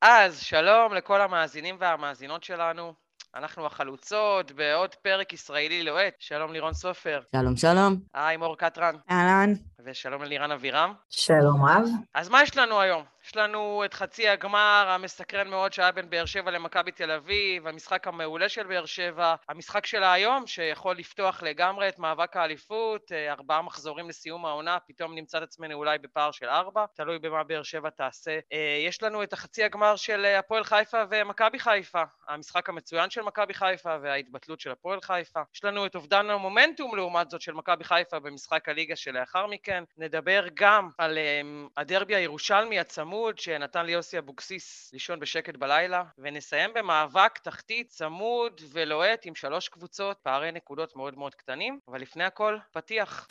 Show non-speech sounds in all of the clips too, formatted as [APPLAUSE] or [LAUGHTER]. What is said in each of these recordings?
אז שלום לכל המאזינים והמאזינות שלנו. אנחנו החלוצות בעוד פרק ישראלי לוהט. שלום לירון סופר. שלום, שלום. היי, מור קטרן. אהלן. ושלום ללירן אבירם. שלום רב. אז מה יש לנו היום? יש לנו את חצי הגמר המסקרן מאוד שהיה בין באר שבע למכבי תל אביב, המשחק המעולה של באר שבע, המשחק של היום שיכול לפתוח לגמרי את מאבק האליפות, אה, ארבעה מחזורים לסיום העונה, פתאום נמצא את עצמנו אולי בפער של ארבע, תלוי במה באר שבע תעשה. אה, יש לנו את החצי הגמר של אה, הפועל חיפה ומכבי חיפה, המשחק המצוין של מכבי חיפה וההתבטלות של הפועל חיפה. יש לנו את אובדן המומנטום לעומת זאת של מכבי חיפה במשחק הליגה שלאחר מכן. נדבר גם על הדרבי הירושלמי הצמוד צמוד שנתן לי יוסי אבוקסיס לישון בשקט בלילה, ונסיים במאבק תחתית צמוד ולוהט עם שלוש קבוצות, פערי נקודות מאוד מאוד קטנים, אבל לפני הכל, פתיח.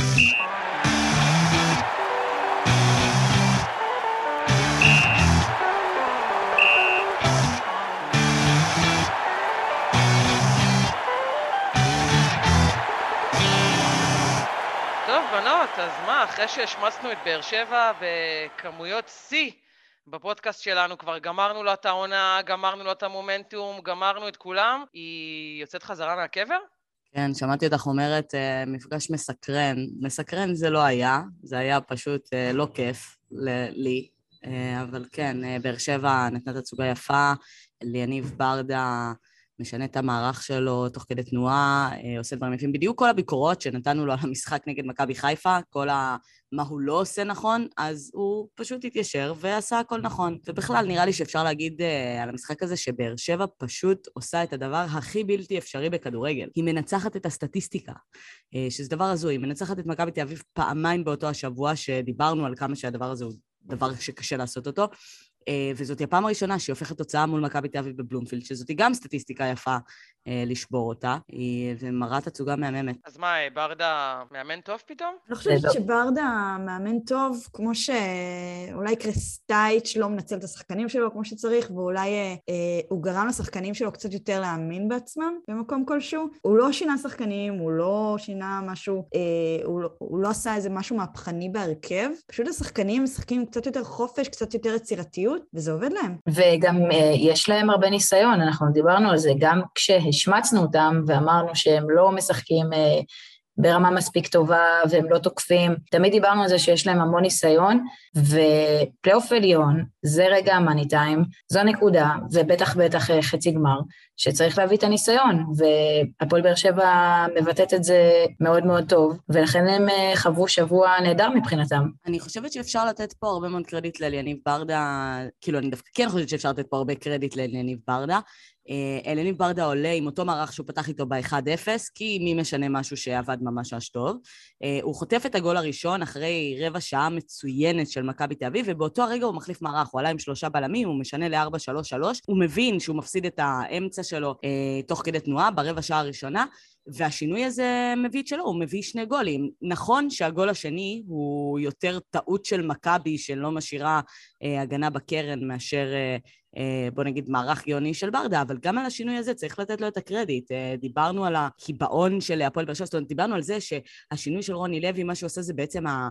בנות, אז מה, אחרי שהשמצנו את באר שבע בכמויות שיא בפודקאסט שלנו כבר גמרנו לו את העונה, גמרנו לו את המומנטום, גמרנו את כולם, היא יוצאת חזרה מהקבר? כן, שמעתי אותך אומרת אה, מפגש מסקרן. מסקרן זה לא היה, זה היה פשוט אה, לא כיף לי, אה, אבל כן, באר שבע נתנה תצוגה יפה, ליניב ברדה משנה את המערך שלו תוך כדי תנועה, עושה דברים יפים. בדיוק כל הביקורות שנתנו לו על המשחק נגד מכבי חיפה, כל ה... מה הוא לא עושה נכון, אז הוא פשוט התיישר ועשה הכל נכון. ובכלל, נראה לי שאפשר להגיד uh, על המשחק הזה שבאר שבע פשוט עושה את הדבר הכי בלתי אפשרי בכדורגל. היא מנצחת את הסטטיסטיקה, uh, שזה דבר הזוי. היא מנצחת את מכבי תל אביב פעמיים באותו השבוע, שדיברנו על כמה שהדבר הזה הוא דבר שקשה לעשות אותו. אה, וזאת הפעם הראשונה שהיא הופכת תוצאה מול מכבי תל אביב בבלומפילד, שזאת גם סטטיסטיקה יפה אה, לשבור אותה, זה מראה תצוגה מהממת. אז מה, ברדה מאמן טוב פתאום? אני חושבת לא. שברדה מאמן טוב, כמו שאולי קרסטייץ' לא מנצל את השחקנים שלו כמו שצריך, ואולי אה, אה, הוא גרם לשחקנים שלו קצת יותר להאמין בעצמם במקום כלשהו. הוא לא שינה שחקנים, הוא לא שינה משהו, אה, הוא, לא, הוא לא עשה איזה משהו מהפכני בהרכב, פשוט השחקנים משחקים קצת יותר חופש, קצת יותר יצירתיות, וזה עובד להם. וגם אה, יש להם הרבה ניסיון, אנחנו דיברנו על זה, גם כשה... השמצנו אותם ואמרנו שהם לא משחקים אה, ברמה מספיק טובה והם לא תוקפים. תמיד דיברנו על זה שיש להם המון ניסיון, ופלייאוף עליון זה רגע המאני טיים, זו הנקודה, ובטח בטח אה, חצי גמר, שצריך להביא את הניסיון, והפועל באר שבע מבטאת את זה מאוד מאוד טוב, ולכן הם אה, חוו שבוע נהדר מבחינתם. אני חושבת שאפשר לתת פה הרבה מאוד קרדיט לאליניב ברדה, כאילו אני דווקא כן חושבת שאפשר לתת פה הרבה קרדיט לאליניב ברדה, אה, אלניב ברדה עולה עם אותו מערך שהוא פתח איתו ב-1-0, כי מי משנה משהו שעבד ממש ממש טוב. הוא חוטף את הגול הראשון אחרי רבע שעה מצוינת של מכבי תל אביב, ובאותו הרגע הוא מחליף מערך, הוא עלה עם שלושה בלמים, הוא משנה ל-4-3-3, הוא מבין שהוא מפסיד את האמצע שלו אה, תוך כדי תנועה ברבע שעה הראשונה, והשינוי הזה מביא את שלו, הוא מביא שני גולים. נכון שהגול השני הוא יותר טעות של מכבי שלא משאירה אה, הגנה בקרן מאשר אה, בוא נגיד מערך גאוני של ברדה, אבל גם על השינוי הזה צריך לתת לו את הקרדיט. אה, דיברנו על הקיבעון של הפועל באר שבע, זאת אומרת, דיברנו על זה שהשינוי של רוני לוי, מה שהוא עושה זה בעצם ה...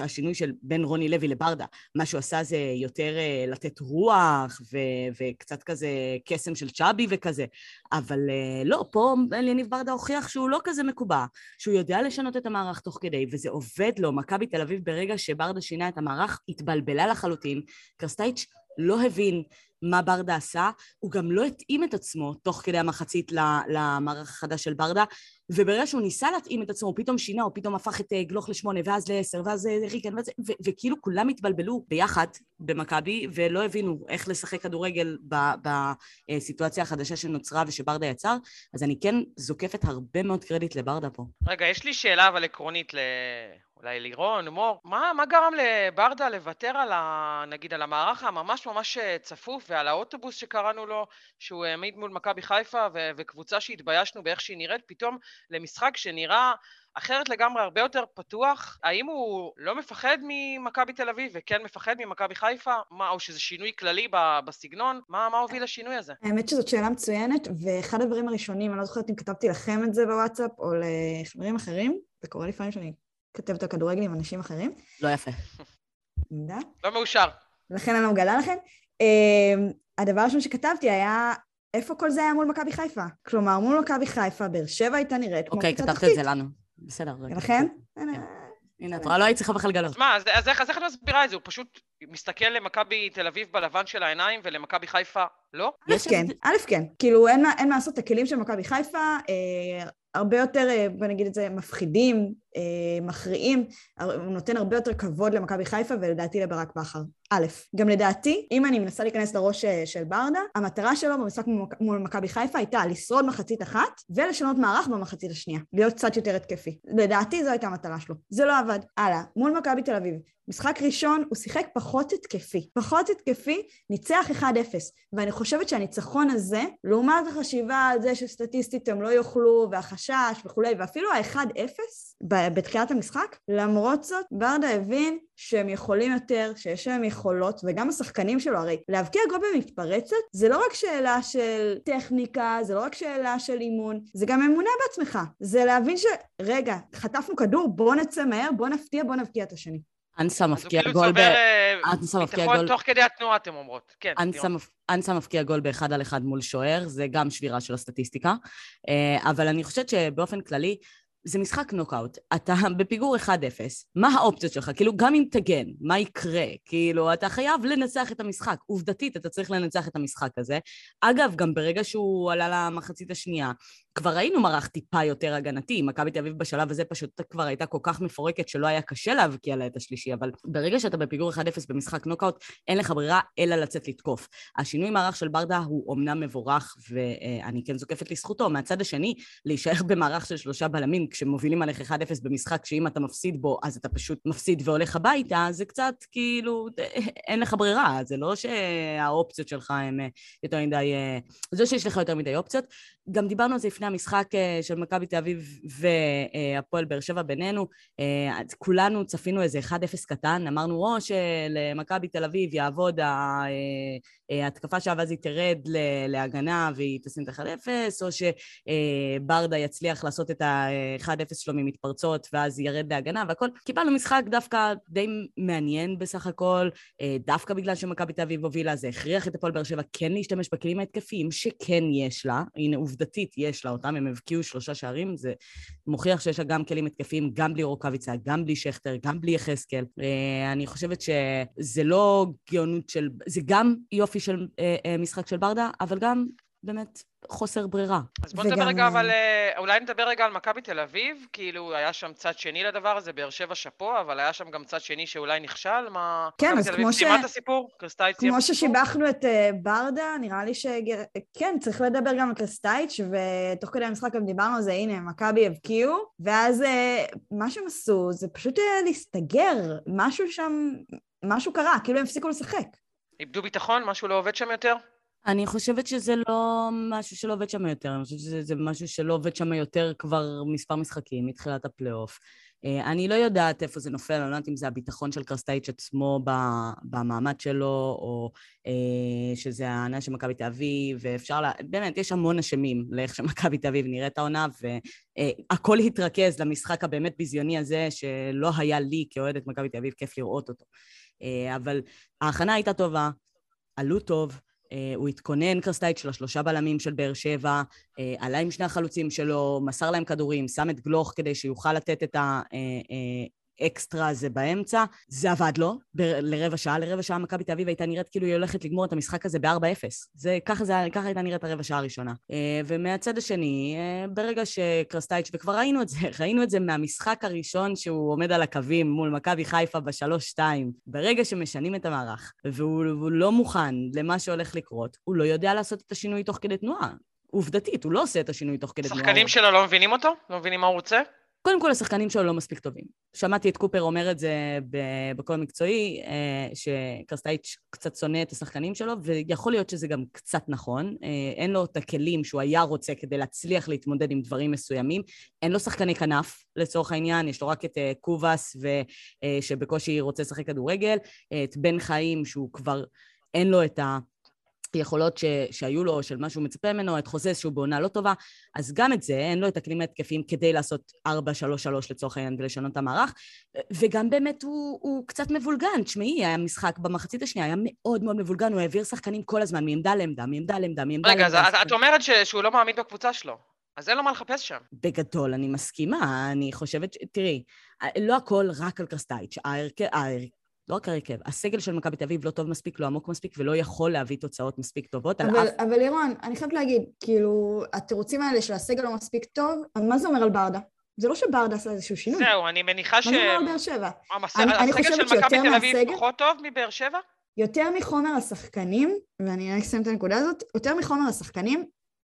השינוי של בין רוני לוי לברדה. מה שהוא עשה זה יותר אה, לתת רוח ו... וקצת כזה קסם של צ'אבי וכזה. אבל לא, פה יניב ברדה הוכיח שהוא לא כזה מקובע, שהוא יודע לשנות את המערך תוך כדי, וזה עובד לו. מכבי תל אביב ברגע שברדה שינה את המערך, התבלבלה לחלוטין. קרסטייץ' לא הבין מה ברדה עשה, הוא גם לא התאים את עצמו תוך כדי המחצית למערך החדש של ברדה, וברגע שהוא ניסה להתאים את עצמו, הוא פתאום שינה, הוא פתאום הפך את אה, גלוך לשמונה, ואז לעשר, ואז אה, ריקן, ואז... וכאילו כולם התבלבלו ביחד במכבי, ולא הבינו איך לשחק כדורגל בסיטואציה החדשה שנוצרה ושברדה יצר, אז אני כן זוקפת הרבה מאוד קרדיט לברדה פה. רגע, יש לי שאלה אבל עקרונית ל... אולי לירון, מור, מה, מה גרם לברדה לוותר על ה... נגיד על המערך הממש ממש אה, צפוף ועל האוטובוס שקראנו לו, שהוא העמיד מול מכבי חיפה ו... וקבוצה שהתביישנו באיך שהיא נראית, פתאום למשחק שנראה אחרת לגמרי, הרבה יותר פתוח. האם הוא לא מפחד ממכבי תל אביב וכן מפחד ממכבי חיפה? מה, או שזה שינוי כללי בסגנון? מה, מה הוביל לשינוי הזה? האמת שזאת שאלה מצוינת, ואחד הדברים הראשונים, אני לא זוכרת אם כתבתי לכם את זה בוואטסאפ או לחברים אחרים, זה קורה לפעמים שאני כותבת על כדורגל עם אנשים אחרים. לא יפה. תודה. לא מאושר. לכן אני לא מגלה לכם. אמ, הדבר הראשון שכתבתי היה, איפה כל זה היה מול מכבי חיפה? כלומר, מול מכבי חיפה, באר שבע הייתה נראית כמו אוקיי, קבוצה כתבת את זה לנו. בסדר. רגע. ולכן? הנה, את רואה, לא היית צריכה בכלל לגלות. מה, אז, איך, את מסבירה את זה? הוא פשוט מסתכל למכבי תל אביב בלבן של העיניים ולמכבי חיפה לא? א' כן, א' כן. כאילו אין מה לעשות, הכלים של מכבי חיפה אה, הרבה יותר, אה, בוא נגיד את זה, מפחידים, מכריעים, הר- הוא נותן הרבה יותר כבוד למכבי חיפה ולדעתי לברק בכר. א', גם לדעתי, אם אני מנסה להיכנס לראש אה, של ברדה, המטרה שלו במשחק מול מכ- מול מכבי חיפה הייתה לשרוד מחצית אחת ולשנות מערך במחצית השנייה, להיות קצת יותר התקפי. לדעתי זו הייתה המטרה שלו. זה לא עבד. הלאה, מול מכבי תל אביב. משחק ראשון הוא שיחק פחות התקפי. פחות התקפי, ניצח 1-0. ואני חושבת שהניצחון הזה, לעומת החשיבה על זה שסטטיסטית הם לא יוכלו, והחשש וכולי, ואפילו ה-1-0 ב- בתחילת המשחק, למרות זאת, ברדה הבין שהם יכולים יותר, שיש להם יכולות, וגם השחקנים שלו, הרי להבקיע גול במתפרצת, זה לא רק שאלה של טכניקה, זה לא רק שאלה של אימון, זה גם אמונה בעצמך. זה להבין ש... רגע, חטפנו כדור, בוא נצא מהר, בוא נפתיע, בוא נבקיע את השני. אנסה מפקיע כאילו גול ב... אה, אנסה מפקיע ביטחון גול... תוך כדי התנועה, אתם אומרות. כן. אנסה מפקיע גול באחד על אחד מול שוער, זה גם שבירה של הסטטיסטיקה. אה, אבל אני חושבת שבאופן כללי, זה משחק נוקאוט. אתה בפיגור 1-0, מה האופציות שלך? כאילו, גם אם תגן, מה יקרה? כאילו, אתה חייב לנצח את המשחק. עובדתית, אתה צריך לנצח את המשחק הזה. אגב, גם ברגע שהוא עלה למחצית השנייה, כבר ראינו מערך טיפה יותר הגנתי. מכבי תל אביב בשלב הזה פשוט כבר הייתה כל כך מפורקת שלא היה קשה להבקיע לה את השלישי, אבל ברגע שאתה בפיגור 1-0 במשחק נוקאוט, אין לך ברירה אלא לצאת לתקוף. השינוי מערך של ברדה הוא אומנם מבורך, ואני כן זוקפת לזכותו. מהצד השני, להישאר במערך של שלושה בלמים כשמובילים עליך 1-0 במשחק שאם אתה מפסיד בו, אז אתה פשוט מפסיד והולך הביתה, זה קצת כאילו, אין לך ברירה. זה לא שהאופציות שלך הן יותר מדי... אה, זה שיש לך יותר מדי אופציות. גם דיברנו על זה לפני המשחק אה, של מכבי תל אביב והפועל באר שבע בינינו. אה, כולנו צפינו איזה 1-0 קטן, אמרנו או שלמכבי תל אביב יעבוד ה- אה, ההתקפה שלה ואז היא תרד להגנה והיא תשים את ה-1-0, או שברדה יצליח לעשות את ה-1-0 שלו ממתפרצות ואז ירד להגנה והכל. קיבלנו משחק דווקא די מעניין בסך הכל, דווקא בגלל שמכבי תל אביב הובילה, זה הכריח את הפועל באר שבע כן להשתמש בכלים ההתקפיים שכן יש לה, הנה עובדתית יש לה אותם, הם הבקיעו שלושה שערים, זה מוכיח שיש לה גם כלים התקפיים, גם בלי רוקאביצה, גם בלי שכטר, גם בלי יחזקאל. אה, אני חושבת שזה לא גאונות של... זה גם יופי של אה, אה, משחק של ברדה, אבל גם באמת חוסר ברירה. אז בוא וגם, נדבר רגע, אבל אה, אולי נדבר רגע על מכבי תל אביב, כאילו היה שם צד שני לדבר הזה, באר שבע שאפו, אבל היה שם גם צד שני שאולי נכשל, מה... כן, אז כמו ש- סיימה את הסיפור? קרסטייץ' סיימה כמו את הסיפור? ששיבחנו את אה, ברדה, נראה לי ש... כן, צריך לדבר גם על קרסטייץ', ותוך כדי המשחק גם דיברנו על זה, הנה, מכבי הבקיעו, ואז אה, מה שהם עשו זה פשוט להסתגר, משהו שם, משהו קרה, כאילו הם הפסיקו לשחק. איבדו ביטחון? משהו לא עובד שם יותר? אני חושבת שזה לא משהו שלא עובד שם יותר, אני חושבת שזה זה משהו שלא עובד שם יותר כבר מספר משחקים מתחילת הפלייאוף. אה, אני לא יודעת איפה זה נופל, אני לא יודעת אם זה הביטחון של קרסטייץ' עצמו במעמד שלו, או אה, שזה העונה של מכבי תל אביב, ואפשר לה... באמת, יש המון אשמים לאיך שמכבי תל אביב נראית העונה, והכל התרכז למשחק הבאמת ביזיוני הזה, שלא היה לי כאוהדת מכבי תל אביב כיף לראות אותו. אה, אבל ההכנה הייתה טובה, עלו טוב, אה, הוא התכונן קרסטייץ' של השלושה בלמים של באר שבע, אה, עלה עם שני החלוצים שלו, מסר להם כדורים, שם את גלוך כדי שיוכל לתת את האקסטרה הזה באמצע. זה עבד לו לרבע שעה. לרבע שעה מכבי תל אביב הייתה נראית כאילו היא הולכת לגמור את המשחק הזה ב-4-0. זה, ככה, זה, ככה הייתה נראית הרבע שעה הראשונה. אה, ומהצד השני, אה, ברגע שקרסטייץ', וכבר ראינו את זה, [LAUGHS] ראינו את זה מהמשחק הראשון שהוא עומד על הקווים מול מכבי חיפה בשלוש-שתיים. ברגע שמשנים את המערך, והוא לא מוכן למה שהולך לקרות, הוא לא יודע לעשות את השינוי תוך כדי תנועה. עובדתית, הוא לא עושה את השינוי תוך כדי תנועה. שחקנים שלו לא מבינים אותו? לא מבינים מה הוא רוצה? קודם כל, השחקנים שלו לא מספיק טובים. שמעתי את קופר אומר את זה בקול המקצועי, אה, שקרסטייץ' קצת שונא את השחקנים שלו, ויכול להיות שזה גם קצת נכון. אה, אין לו את הכלים שהוא היה רוצה כדי להצליח להתמודד עם דברים מסוימים. אין לו שחקני כנף, לצורך העניין, יש לו רק את אה, קובאס, שבקושי רוצה לשחק כדורגל, את בן חיים, שהוא כבר אין לו את ה... יכולות ש, שהיו לו, של מה שהוא מצפה ממנו, את חוזז שהוא בעונה לא טובה, אז גם את זה, אין לו את הכלים ההתקפיים כדי לעשות 4-3-3 לצורך העניין ולשנות את המערך, וגם באמת הוא, הוא קצת מבולגן. תשמעי, המשחק במחצית השנייה היה מאוד מאוד מבולגן, הוא העביר שחקנים כל הזמן מעמדה לעמדה, מעמדה לעמדה, מעמדה רגע, לעמדה. רגע, אז את אומרת ש, שהוא לא מאמין בקבוצה שלו. אז אין לו מה לחפש שם. בגדול, אני מסכימה, אני חושבת ש... תראי, לא הכל רק על קרסטייץ', ההרכב, לא רק ההרכב, הסגל של מכבי תל אביב לא טוב מספיק, לא עמוק מספיק, ולא יכול להביא תוצאות מספיק טובות. אבל, אף... אבל לירון, אני חייבת להגיד, כאילו, התירוצים האלה של הסגל לא מספיק טוב, אז מה זה אומר על ברדה? זה לא שברדה עשה איזשהו שינוי. זהו, אני מניחה ש... מה זה אומר על באר שבע? המס... אני, אני הסגל של מכבי תל אביב מהסגל... פחות טוב מבאר שבע? יותר מחומר השחקנים, ואני אסיים את הנקודה הזאת, יותר מחומר השחקנים,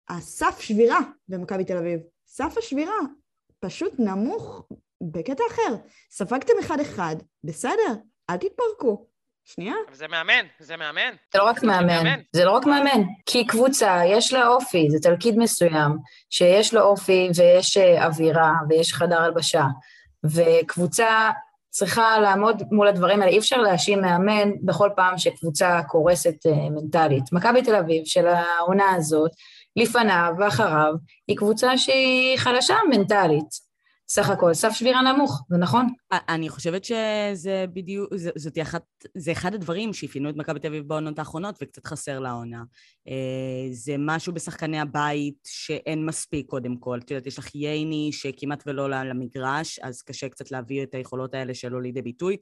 הסף שבירה במכבי תל אביב. סף השבירה פשוט נמוך בקטע אחר. ספגתם אחד-אחד, בסדר, אל תתפרקו. שנייה. אבל זה מאמן, זה מאמן. זה לא רק מאמן, מאמן, זה לא רק מאמן, כי קבוצה, יש לה אופי, זה תלכיד מסוים, שיש לו אופי ויש אה, אווירה ויש חדר הלבשה, וקבוצה צריכה לעמוד מול הדברים האלה, אי אפשר להאשים מאמן בכל פעם שקבוצה קורסת אה, מנטלית. מכבי תל אביב של העונה הזאת, לפניו ואחריו, היא קבוצה שהיא חלשה מנטלית. סך הכל, סף שבירה נמוך, זה נכון? אני חושבת שזה בדיוק, זאת אחת, זה אחד הדברים שאפיינו את מכבי תל אביב בעונות האחרונות וקצת חסר לעונה. אה, זה משהו בשחקני הבית שאין מספיק קודם כל. את יודעת, יש לך ייני שכמעט ולא למגרש, אז קשה קצת להביא את היכולות האלה שלו לידי ביטוי.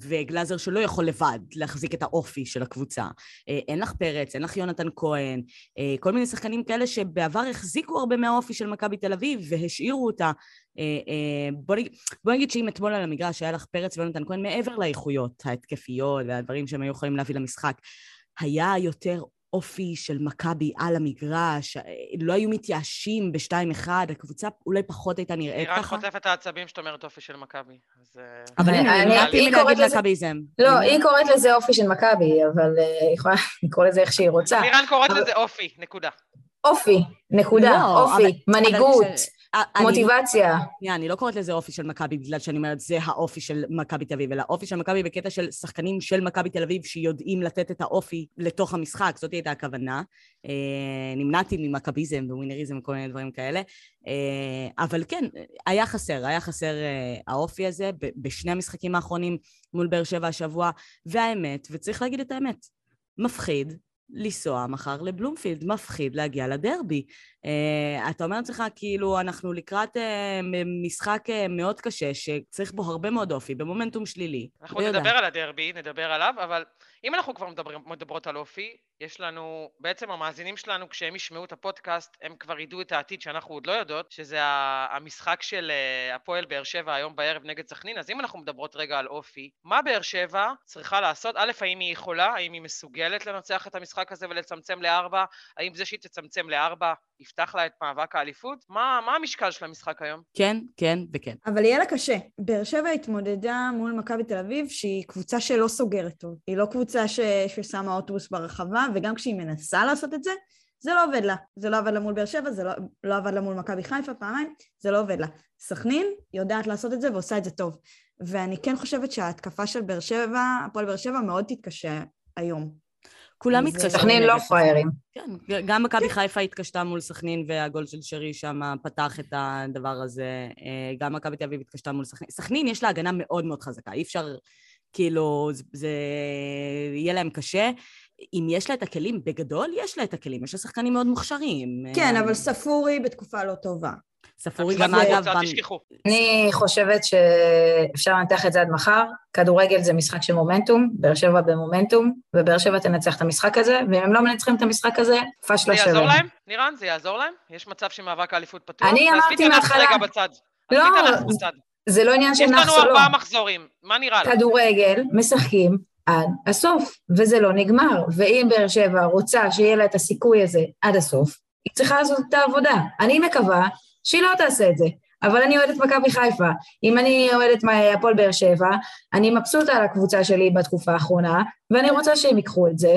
וגלאזר שלא יכול לבד להחזיק את האופי של הקבוצה. אה, אין לך פרץ, אין לך יונתן כהן, אה, כל מיני שחקנים כאלה שבעבר החזיקו הרבה מהאופי של מכבי תל אביב והשאירו אותה. אה, בוא נגיד, בוא נגיד שאם אתמול על המגרש היה לך פרץ ויונתן כהן מעבר לאיכויות ההתקפיות והדברים שהם היו יכולים להביא למשחק, היה יותר אופי של מכבי על המגרש, לא היו מתייאשים בשתיים אחד, הקבוצה אולי פחות הייתה נראית ככה. היא רק חוטפת את העצבים שאת אומרת אופי של מכבי. אה, אבל אני נמנעתי מלהגיד מכביזם. לא, היא קוראת לזה אופי של מכבי, אבל אה, היא יכולה [LAUGHS] לקרוא לזה איך שהיא רוצה. לירן קוראת לזה אופי, נקודה. אופי, נקודה, לא, אופי, מנהיגות. מוטיבציה. שנייה, אני לא קוראת לזה אופי של מכבי בגלל שאני אומרת זה האופי של מכבי תל אביב, אלא אופי של מכבי בקטע של שחקנים של מכבי תל אביב שיודעים לתת את האופי לתוך המשחק, זאת הייתה הכוונה. אה, נמנעתי ממכביזם וווינריזם וכל מיני דברים כאלה, אה, אבל כן, היה חסר, היה חסר אה, האופי הזה בשני המשחקים האחרונים מול באר שבע השבוע, והאמת, וצריך להגיד את האמת, מפחיד לנסוע מחר לבלומפילד, מפחיד להגיע לדרבי. Uh, אתה אומר לעצמך, כאילו, אנחנו לקראת uh, משחק uh, מאוד קשה, שצריך בו הרבה מאוד אופי, במומנטום שלילי. אנחנו נדבר יודע. על הדרבי, נדבר עליו, אבל אם אנחנו כבר מדבר, מדברות על אופי, יש לנו, בעצם המאזינים שלנו, כשהם ישמעו את הפודקאסט, הם כבר ידעו את העתיד שאנחנו עוד לא יודעות, שזה המשחק של הפועל באר שבע היום בערב נגד סכנין. אז אם אנחנו מדברות רגע על אופי, מה באר שבע צריכה לעשות? א', האם היא יכולה? האם היא מסוגלת לנצח את המשחק הזה ולצמצם לארבע? האם זה שהיא תצמצם לארבע יפתח לה את מאבק האליפות? מה, מה המשקל של המשחק היום? כן, כן וכן. אבל יהיה לה קשה. באר שבע התמודדה מול מכבי תל אביב, שהיא קבוצה שלא סוגרת טוב. היא לא קבוצה ש... ששמה אוטובוס ברחבה, וגם כשהיא מנסה לעשות את זה, זה לא עובד לה. זה לא עבד לה מול באר שבע, זה לא, לא עבד לה מול מכבי חיפה פעמיים, זה לא עובד לה. סכנין יודעת לעשות את זה ועושה את זה טוב. ואני כן חושבת שההתקפה של באר שבע, הפועל באר שבע מאוד תתקשה היום. כולם התקשו. סכנין לא פראיירים. כן, גם מכבי כן. חיפה התקשתה מול סכנין והגול של שרי שם פתח את הדבר הזה. אה, גם מכבי תל אביב התקשתה מול סכנין. סכנין יש לה הגנה מאוד מאוד חזקה, אי אפשר, כאילו, זה, זה יהיה להם קשה. אם יש לה את הכלים, בגדול יש לה את הכלים, יש לה שחקנים מאוד מוכשרים. כן, אבל ספורי בתקופה לא טובה. ספורי גם אגב... אני חושבת שאפשר לנתח את זה עד מחר. כדורגל זה משחק של מומנטום, באר שבע במומנטום, ובאר שבע תנצח את המשחק הזה, ואם הם לא מנצחים את המשחק הזה, פשלה שווה. זה יעזור להם? נירן, זה יעזור להם? יש מצב שמאבק האליפות פתוח? אני אמרתי מההתחלה... רגע בצד. לא, זה לא עניין של לא. יש לנו ארבעה מחזורים, מה נראה לך? כדורגל, משחקים עד הסוף, וזה לא נגמר. ואם באר שבע רוצה שיהיה לה את הסיכוי הזה עד הסוף, היא צריכה לעשות את העבודה. אני מקווה שהיא לא תעשה את זה. אבל אני אוהדת מכבי חיפה. אם אני אוהדת הפועל באר שבע, אני מבסוטה על הקבוצה שלי בתקופה האחרונה, ואני רוצה שהם ייקחו את זה.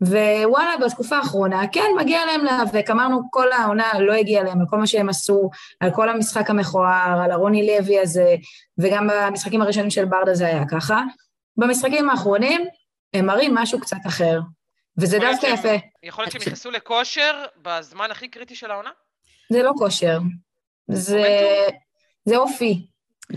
ווואלה, בתקופה האחרונה, כן, מגיע להם להיאבק. אמרנו, כל העונה לא הגיעה להם, על כל מה שהם עשו, על כל המשחק המכוער, על הרוני לוי הזה, וגם במשחקים הראשונים של ברדה זה היה ככה. במשחקים האחרונים, הם מראים משהו קצת אחר. וזה דווקא יפה. יכול להיות שהם נכנסו לכושר בזמן הכי קריטי של העונה? זה לא כושר. זה, זה אופי.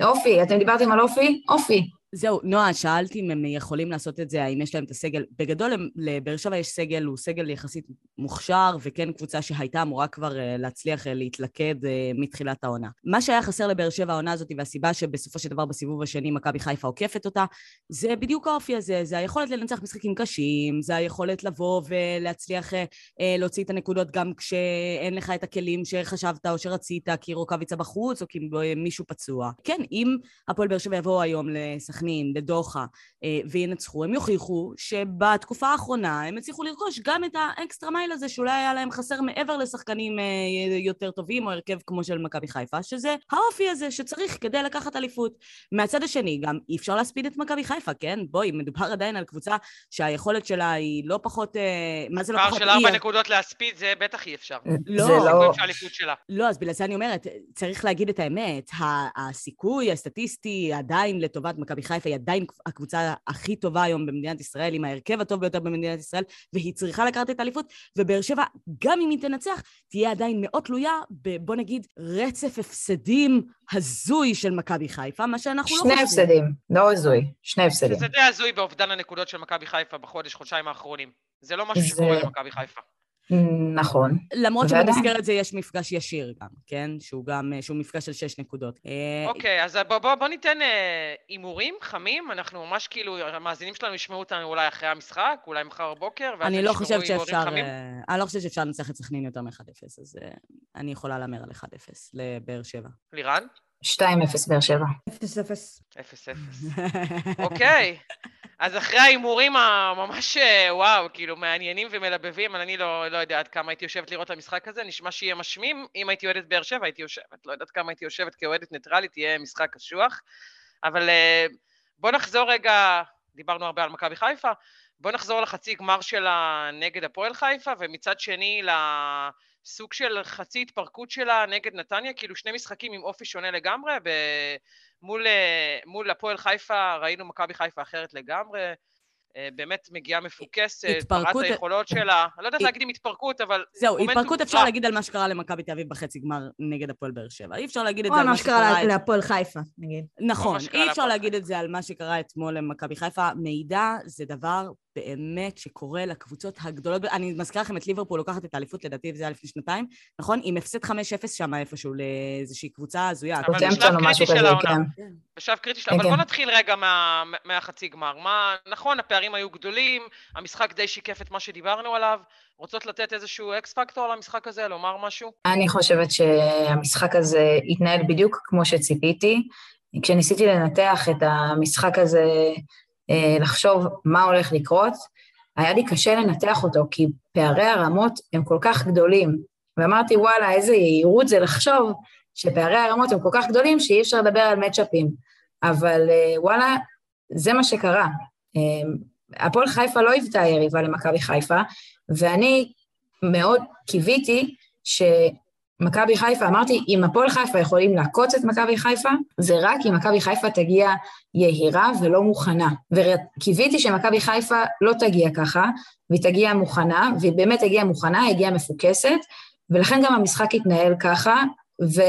אופי, אתם דיברתם על אופי? אופי. זהו, נועה, שאלתי אם הם יכולים לעשות את זה, האם יש להם את הסגל. בגדול, לבאר שבע יש סגל, הוא סגל יחסית מוכשר, וכן קבוצה שהייתה אמורה כבר אה, להצליח אה, להתלכד אה, מתחילת העונה. מה שהיה חסר לבאר שבע העונה הזאת, והסיבה שבסופו של דבר בסיבוב השני מכבי חיפה עוקפת אותה, זה בדיוק האופי הזה, זה היכולת לנצח משחקים קשים, זה היכולת לבוא ולהצליח להוציא את הנקודות גם כשאין לך את הכלים שחשבת או שרצית, כי רוקאביצה בחוץ, או כי מישהו פצוע. כן, אם הפועל באר שבע יבואו היום לסכנין, לדוחה, אה, וינצחו, הם יוכיחו שבתקופה האחרונה הם הצליחו לרכוש גם את האקסטרה מייל הזה שאולי היה להם חסר מעבר לשחקנים אה, יותר טובים או הרכב כמו של מכבי חיפה, שזה האופי הזה שצריך כדי לקחת אליפות. מהצד השני, גם אי אפשר להספיד את מכבי חיפה, כן? בואי, מדובר עדיין על קבוצה שהיכולת שלה היא לא פחות... אה, מה זה לא פער פחות? של היא- ארבע נקודות להספיד, זה בטח אי אפשר. לא. זה לא... של. לא, אז בגלל זה אני אומרת, צריך להגיד את האמת. הסיכוי הסטטיסטי עדיין לטובת מכבי חיפה היא עדיין הקבוצה הכי טובה היום במדינת ישראל, עם ההרכב הטוב ביותר במדינת ישראל, והיא צריכה לקחת את האליפות, ובאר שבע, גם אם היא תנצח, תהיה עדיין מאוד תלויה ב... בוא נגיד, רצף הפסדים הזוי של מכבי חיפה, מה שאנחנו לא שני חושבים. הפסדים, לא הזוי, שני הפסדים. שזה די הזוי באובדן הנקודות של מכבי חיפה בחודש, חודשיים האחרונים. זה לא משהו זה- שקורה למכבי חיפה. נכון. למרות. שבמסגרת זה יש מפגש ישיר גם, כן? שהוא גם, שהוא מפגש של שש נקודות. אה, אוקיי, אז בוא, בוא, בוא ניתן אה, הימורים חמים, אנחנו ממש כאילו, המאזינים שלנו ישמעו אותנו אולי אחרי המשחק, אולי מחר בבוקר, ואז אני לא ישמעו חושבת הימורים שאפשר, חמים. אה, אני לא חושבת שאפשר לנצח את סכנין יותר מ-1-0, אז אה, אני יכולה להמר על 1-0 לבאר שבע. לירן? 2-0 באר שבע. אפס אפס. אפס אפס. אוקיי, אז אחרי ההימורים הממש, אה, וואו, כאילו מעניינים ומלבבים, אני לא, לא יודע עד כמה הייתי יושבת לראות את המשחק הזה, נשמע שיהיה משמים. אם הייתי אוהדת באר שבע, הייתי יושבת. לא יודעת כמה הייתי יושבת כאוהדת ניטרלית, יהיה משחק קשוח. אבל אה, בוא נחזור רגע, דיברנו הרבה על מכבי חיפה, בוא נחזור לחצי גמר שלה נגד הפועל חיפה, ומצד שני לסוג של חצי התפרקות שלה נגד נתניה, כאילו שני משחקים עם אופי שונה לגמרי, ב... מול, אה, מול הפועל חיפה ראינו מכבי חיפה אחרת לגמרי, אה, באמת מגיעה מפוקסת, פרט התפרקות- היכולות שלה, אני לא יודעת הת- להגיד אם התפרקות, אבל זהו, התפרקות אפשר. להגיד על מה שקרה למכבי תל אביב בחצי גמר נגד הפועל באר שבע. אי אפשר להגיד את או זה על מה מה שקרה שקרה... להפועל חיפה, נגיד. נכון, אי אפשר להגיד. את זה על מה שקרה אתמול למכבי חיפה. מידע זה דבר באמת שקורה לקבוצות הגדולות. אני מזכירה לכם את ליברפול לוקחת את האליפות, לדעתי זה היה לפני שנתיים, נכון? עם הפסד 5-0 שם איפשהו לאיזושהי קבוצה הזויה. אבל בשלב משהו קריטי של העונה. כן. בשלב קריטי שלה, כן, אבל בוא כן. נתחיל רגע מה, מהחצי גמר. מה, נכון, הפערים היו גדולים, המשחק די שיקף את מה שדיברנו עליו. רוצות לתת איזשהו אקס פקטור על המשחק הזה, לומר משהו? אני חושבת שהמשחק הזה התנהל בדיוק כמו שציפיתי. כשניסיתי לנתח את המשחק הזה, לחשוב מה הולך לקרות, היה לי קשה לנתח אותו, כי פערי הרמות הם כל כך גדולים. ואמרתי, וואלה, איזה יהירות זה לחשוב שפערי הרמות הם כל כך גדולים שאי אפשר לדבר על מצ'אפים. אבל אה, וואלה, זה מה שקרה. אה, הפועל חיפה לא היוותה יריבה למכבי חיפה, ואני מאוד קיוויתי שמכבי חיפה, אמרתי, אם הפועל חיפה יכולים לעקוץ את מכבי חיפה, זה רק אם מכבי חיפה תגיע יהירה ולא מוכנה. וקיוויתי שמכבי חיפה לא תגיע ככה, והיא תגיע מוכנה, והיא באמת הגיעה מוכנה, הגיעה מפוקסת, ולכן גם המשחק התנהל ככה, ו...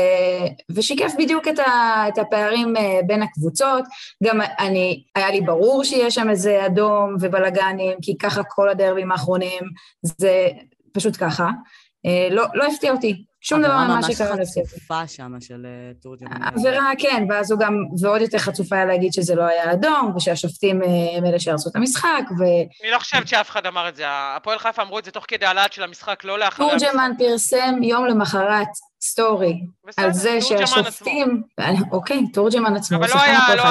ושיקף בדיוק את, ה... את הפערים אה, בין הקבוצות. גם אני, היה לי ברור שיש שם איזה אדום ובלאגנים, כי ככה כל הדרבים האחרונים, זה פשוט ככה. אה, לא, לא הפתיע אותי, שום דבר ממה שקרה לא ממש. חצופה שם של אה, תורג'מן. עבירה, כן, ואז הוא גם, ועוד יותר חצוף היה להגיד שזה לא היה אדום, ושהשופטים אה, הם אלה שהרסו את המשחק, אני לא חושבת שאף אחד אמר את זה. הפועל חיפה אמרו את זה תוך כדי הלהט של המשחק, לא לאחרי המשחק. ותורג'מן פרסם יום למחרת סטורי על זה. שהשופטים, אוקיי, תורג'מן עצמו, אבל לא היה, לא,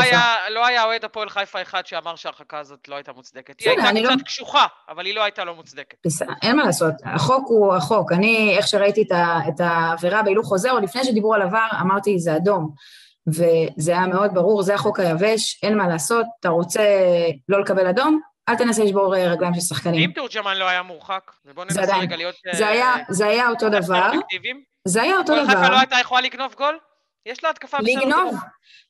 לא היה אוהד הפועל חיפה אחד שאמר שההרחקה הזאת לא הייתה מוצדקת. היא הייתה קצת קשוחה, אבל היא לא הייתה לא מוצדקת. אין מה לעשות, החוק הוא החוק. אני, איך שראיתי את, העבירה בהילוך חוזר, עוד לפני שדיברו על עבר, אמרתי, זה אדום. וזה היה מאוד ברור, זה החוק היבש, אין מה לעשות, אתה רוצה לא לקבל אדום, אל תנסה לשבור אה, רגליים של שחקנים. אם תורג'מן לא היה מורחק, ובואו זה ננסה רגע להיות... זה אה, היה, זה היה אותו דבר. זה היה אותו הפועל חיפה דבר. לא הייתה יכולה לגנוב גול? יש לה התקפה בסדר לגנוב.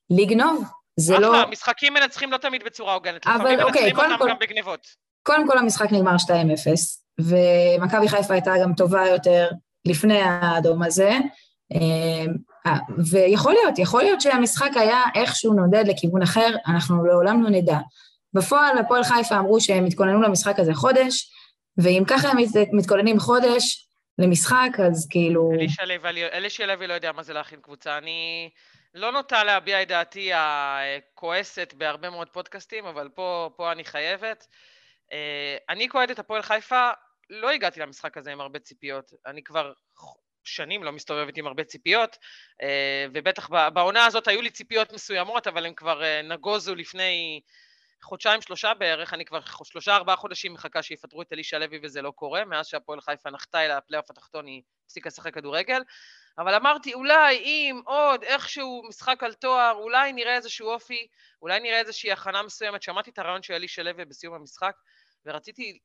לגנוב, זה לא... אחלה, משחקים מנצחים לא תמיד בצורה הוגנת. אבל לפעמים אוקיי, מנצחים קודם אותם כל- גם בגניבות. קודם כל המשחק נגמר 2-0, ומכבי חיפה הייתה גם טובה יותר לפני האדום הזה, אה, ויכול להיות, יכול להיות שהמשחק היה איכשהו נודד לכיוון אחר, אנחנו לעולם לא נדע. בפועל, הפועל חיפה אמרו שהם התכוננו למשחק הזה חודש, ואם ככה הם מתכוננים חודש למשחק, אז כאילו... אלישע לוי לא יודע מה זה להכין קבוצה. אני לא נוטה להביע את דעתי הכועסת בהרבה מאוד פודקאסטים, אבל פה, פה אני חייבת. אה, אני כאוהדת את הפועל חיפה, לא הגעתי למשחק הזה עם הרבה ציפיות. אני כבר שנים לא מסתובבת עם הרבה ציפיות, אה, ובטח בעונה הזאת היו לי ציפיות מסוימות, אבל הם כבר אה, נגוזו לפני חודשיים, שלושה בערך, אני כבר שלושה, ארבעה חודשים מחכה שיפטרו את אלישע לוי וזה לא קורה, מאז שהפועל חיפה נחתה אל הפלייאוף התחתון היא הפסיקה לשחק כדורגל, אבל אמרתי, אולי אם עוד איכשהו משחק על תואר, אולי נראה איזשהו אופי, אולי נראה איזושהי הכנה מסוימת, שמעתי את הרעיון של אלישע לוי בסיום המשחק, ורציתי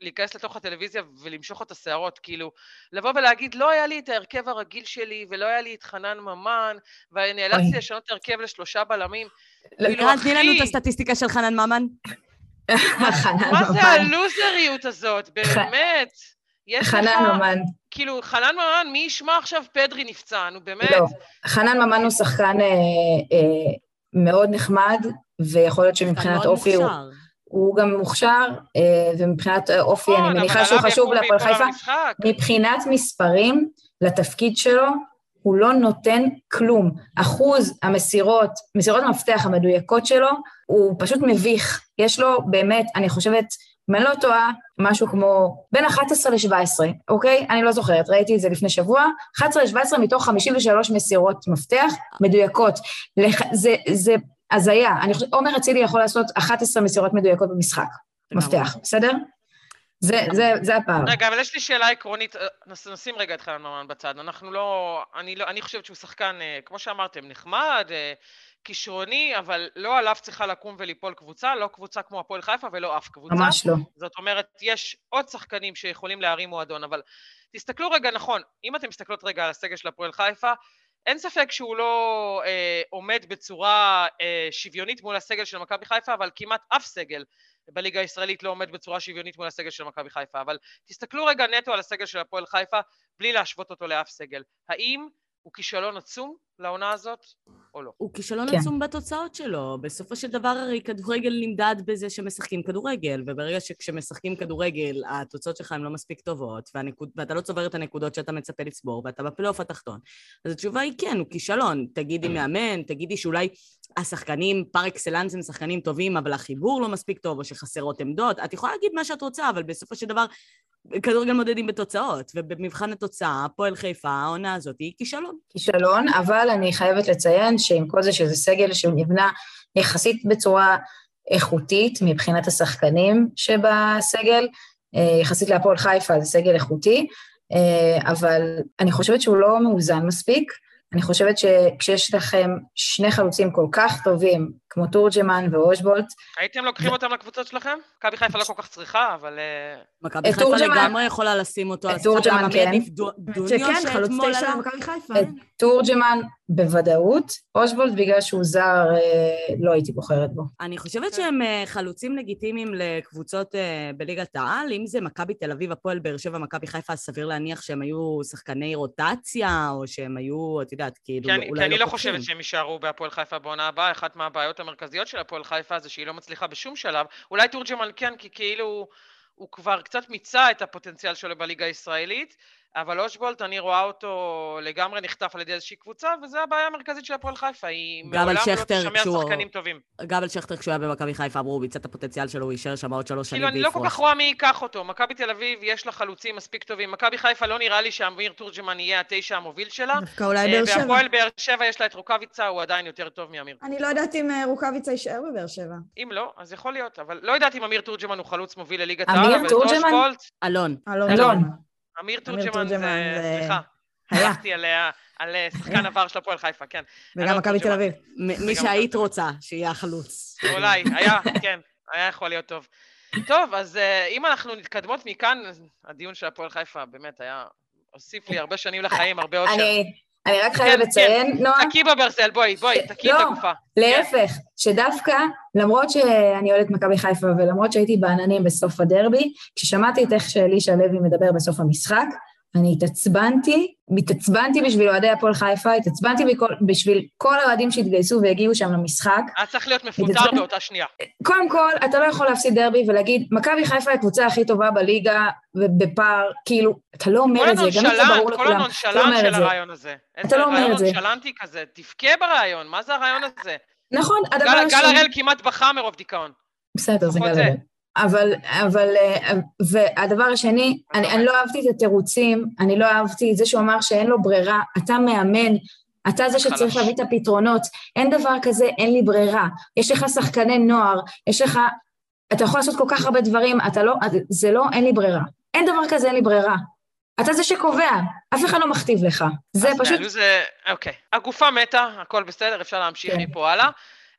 להיכנס לתוך הטלוויזיה ולמשוך את השערות, כאילו, לבוא ולהגיד, לא היה לי את ההרכב הרגיל שלי, ולא היה לי את חנן ממן, ונאלצתי לשנות את ההרכב לשלושה בלמים. כאילו, אחי... תני לנו את הסטטיסטיקה של חנן ממן. [LAUGHS] מה זה הלוזריות הזאת, באמת? יש חנן ממן. כאילו, חנן ממן, מי ישמע עכשיו פדרי נפצע, נו באמת. לא, חנן ממן הוא שחקן אה, אה, מאוד נחמד, ויכול להיות שמבחינת אופי הוא... הוא גם מוכשר, אה, ומבחינת אופי, אני נכון, מניחה שהוא חשוב להפועל חיפה. מבחינת מספרים, לתפקיד שלו, הוא לא נותן כלום. אחוז המסירות, מסירות המפתח המדויקות שלו, הוא פשוט מביך. יש לו באמת, אני חושבת, אם אני לא טועה, משהו כמו בין 11 ל-17, אוקיי? אני לא זוכרת, ראיתי את זה לפני שבוע. 11 ל-17 מתוך 53 מסירות מפתח מדויקות. זה, זה הזיה. אני חושבת, עומר אצילי יכול לעשות 11 מסירות מדויקות במשחק, מפתח, בסדר? זה, זה, זה הפער. רגע, אבל יש לי שאלה עקרונית, אה, נשים רגע את חנן ממן בצד. אנחנו לא, אני לא, אני חושבת שהוא שחקן, אה, כמו שאמרתם, נחמד, אה, כישרוני, אבל לא עליו צריכה לקום וליפול קבוצה, לא קבוצה כמו הפועל חיפה ולא אף קבוצה. ממש לא. זאת אומרת, יש עוד שחקנים שיכולים להרים מועדון, אבל תסתכלו רגע, נכון, אם אתם מסתכלות רגע על הסגל של הפועל חיפה, אין ספק שהוא לא אה, עומד בצורה אה, שוויונית מול הסגל של מכבי חיפה, אבל כמעט אף סגל בליגה הישראלית לא עומד בצורה שוויונית מול הסגל של מכבי חיפה. אבל תסתכלו רגע נטו על הסגל של הפועל חיפה, בלי להשוות אותו לאף סגל. האם הוא כישלון עצום לעונה הזאת, או לא? הוא כישלון כן. עצום בתוצאות שלו. בסופו של דבר הרי כדורגל נמדד בזה שמשחקים כדורגל, וברגע שכשמשחקים כדורגל התוצאות שלך הן לא מספיק טובות, והנקוד, ואתה לא צובר את הנקודות שאתה מצפה לצבור, ואתה בפלייאוף התחתון, אז התשובה היא כן, הוא כישלון. תגידי מאמן, תגידי שאולי השחקנים פר אקסלנס הם שחקנים טובים, אבל החיבור לא מספיק טוב, או שחסרות עמדות. את יכולה להגיד מה שאת רוצה, אבל בסופו של דבר כדורגל מודדים בתוצאות, ובמבחן התוצאה, הפועל חיפה, העונה הזאת היא כישלון. כישלון, אבל אני חייבת לציין שעם כל זה שזה סגל שנבנה יחסית בצורה איכותית מבחינת השחקנים שבסגל, אה, יחסית להפועל חיפה זה סגל איכותי, אה, אבל אני חושבת שהוא לא מאוזן מספיק. אני חושבת שכשיש לכם שני חלוצים כל כך טובים, כמו תורג'מן ואושבולט... הייתם לוקחים אותם לקבוצות שלכם? מכבי חיפה לא כל כך צריכה, אבל... אה, מכבי חיפה לגמרי יכולה לשים אותו על תורג'מן, כן. שכן, חלוץ תשע למכבי חיפה. את תורג'מן בוודאות, אושבולט בגלל שהוא זר, אה, לא הייתי בוחרת בו. אני חושבת שהם אה, חלוצים לגיטימיים לקבוצות בליגת העל, אם זה מכבי תל אביב, הפועל באר שבע, מכבי חיפה, סביר להניח שהם היו שחקני רוטציה, או שהם היו, את יודעת, כאילו, אולי לא כי אני לא חושבת שהם יישארו בהפועל חיפה בעונה הבאה, אחת מהבעיות המרכזיות של הפועל חיפה זה שהיא לא מצליחה בשום שלב. אולי תורג'מן כן, כי כאילו הוא כבר קצת מיצה את הפוטנציאל שלו בליגה הישראלית, אבל אושבולט, אני רואה אותו לגמרי נחטף על ידי איזושהי קבוצה, וזו הבעיה המרכזית של הפועל חיפה, היא מעולם לא תשמע שחקנים טובים. גבל שכטר כשהוא היה במכבי חיפה, אמרו, הוא ביצע את הפוטנציאל שלו, הוא יישאר שם עוד שלוש שנים ויפרוש. כאילו, אני לא כל כך רואה מי ייקח אותו. מכבי תל אביב, יש לה חלוצים מספיק טובים. מכבי חיפה לא נראה לי שאמיר תורג'מן יהיה התשע המוביל שלה. דווקא אולי באר שבע. והפועל באר שבע יש לה את רוקאביצה, הוא עדיין יותר טוב מאמיר. אני לא יודעת אם אה, רוקאביצה יישאר בבאר שבע. אם לא, אז יכול להיות, אבל לא יודעת אם אמיר תורג'מן הוא חלוץ מוביל לליגת העל, אבל תורג'מן? אלון. אלון. אמיר תורג'מן זה... סליחה. הלכתי על אה, שחקן עבר של הפועל חיפה, כן. וגם מכבי תל אביב. מי שהיית רוצה שיהיה החלוץ. אולי, היה, כן, היה יכול להיות טוב. טוב, אז אה, אם אנחנו מתקדמות מכאן, הדיון של הפועל חיפה באמת היה, הוסיף לי הרבה שנים לחיים, הרבה אושר. אני רק חייבת כן, לציין, נועה, תקי בברזל, בואי, בואי, תקי את לא. הגופה. להפך, שדווקא, למרות שאני אוהדת מכבי חיפה ולמרות שהייתי בעננים בסוף הדרבי, כששמעתי את איך שאלישע לוי מדבר בסוף המשחק, אני התעצבנתי, התעצבנתי בשביל אוהדי הפועל חיפה, התעצבנתי בכל, בשביל כל האוהדים שהתגייסו והגיעו שם למשחק. היה צריך להיות מפוטר התעצבן- באותה שנייה. קודם כל, אתה לא יכול להפסיד דרבי ולהגיד, מכבי חיפה היא הקבוצה הכי טובה בליגה ובפער, כאילו, אתה לא כל אומר את זה, גם אם זה ברור כל לכולם, אתה לא הנונשלנט של. הרעיון הזה. אתה לא אומר את זה. נונשלנטי כזה, תבכה ברעיון, מה זה הרעיון הזה? נכון, הדבר גל גל השני... הראל כמעט בכה מרוב דיכאון. בסדר, זה גל. הראל. אבל, אבל, אה, והדבר השני, אני, אני לא אהבתי את התירוצים, אני לא אהבתי את זה שהוא אמר שאין לו ברירה, אתה מאמן, אתה זה שצריך. להביא את הפתרונות, אין דבר כזה, אין לי ברירה. יש לך שחקני נוער, יש לך, אתה יכול לעשות כל כך הרבה דברים, אתה לא, זה לא, אין לי ברירה. אין דבר כזה, אין לי ברירה. אתה זה שקובע, אף אחד לא מכתיב לך. זה פשוט, מהלוזה, אוקיי. הגופה מתה, הכל בסדר, אפשר להמשיך כן. מפה הלאה.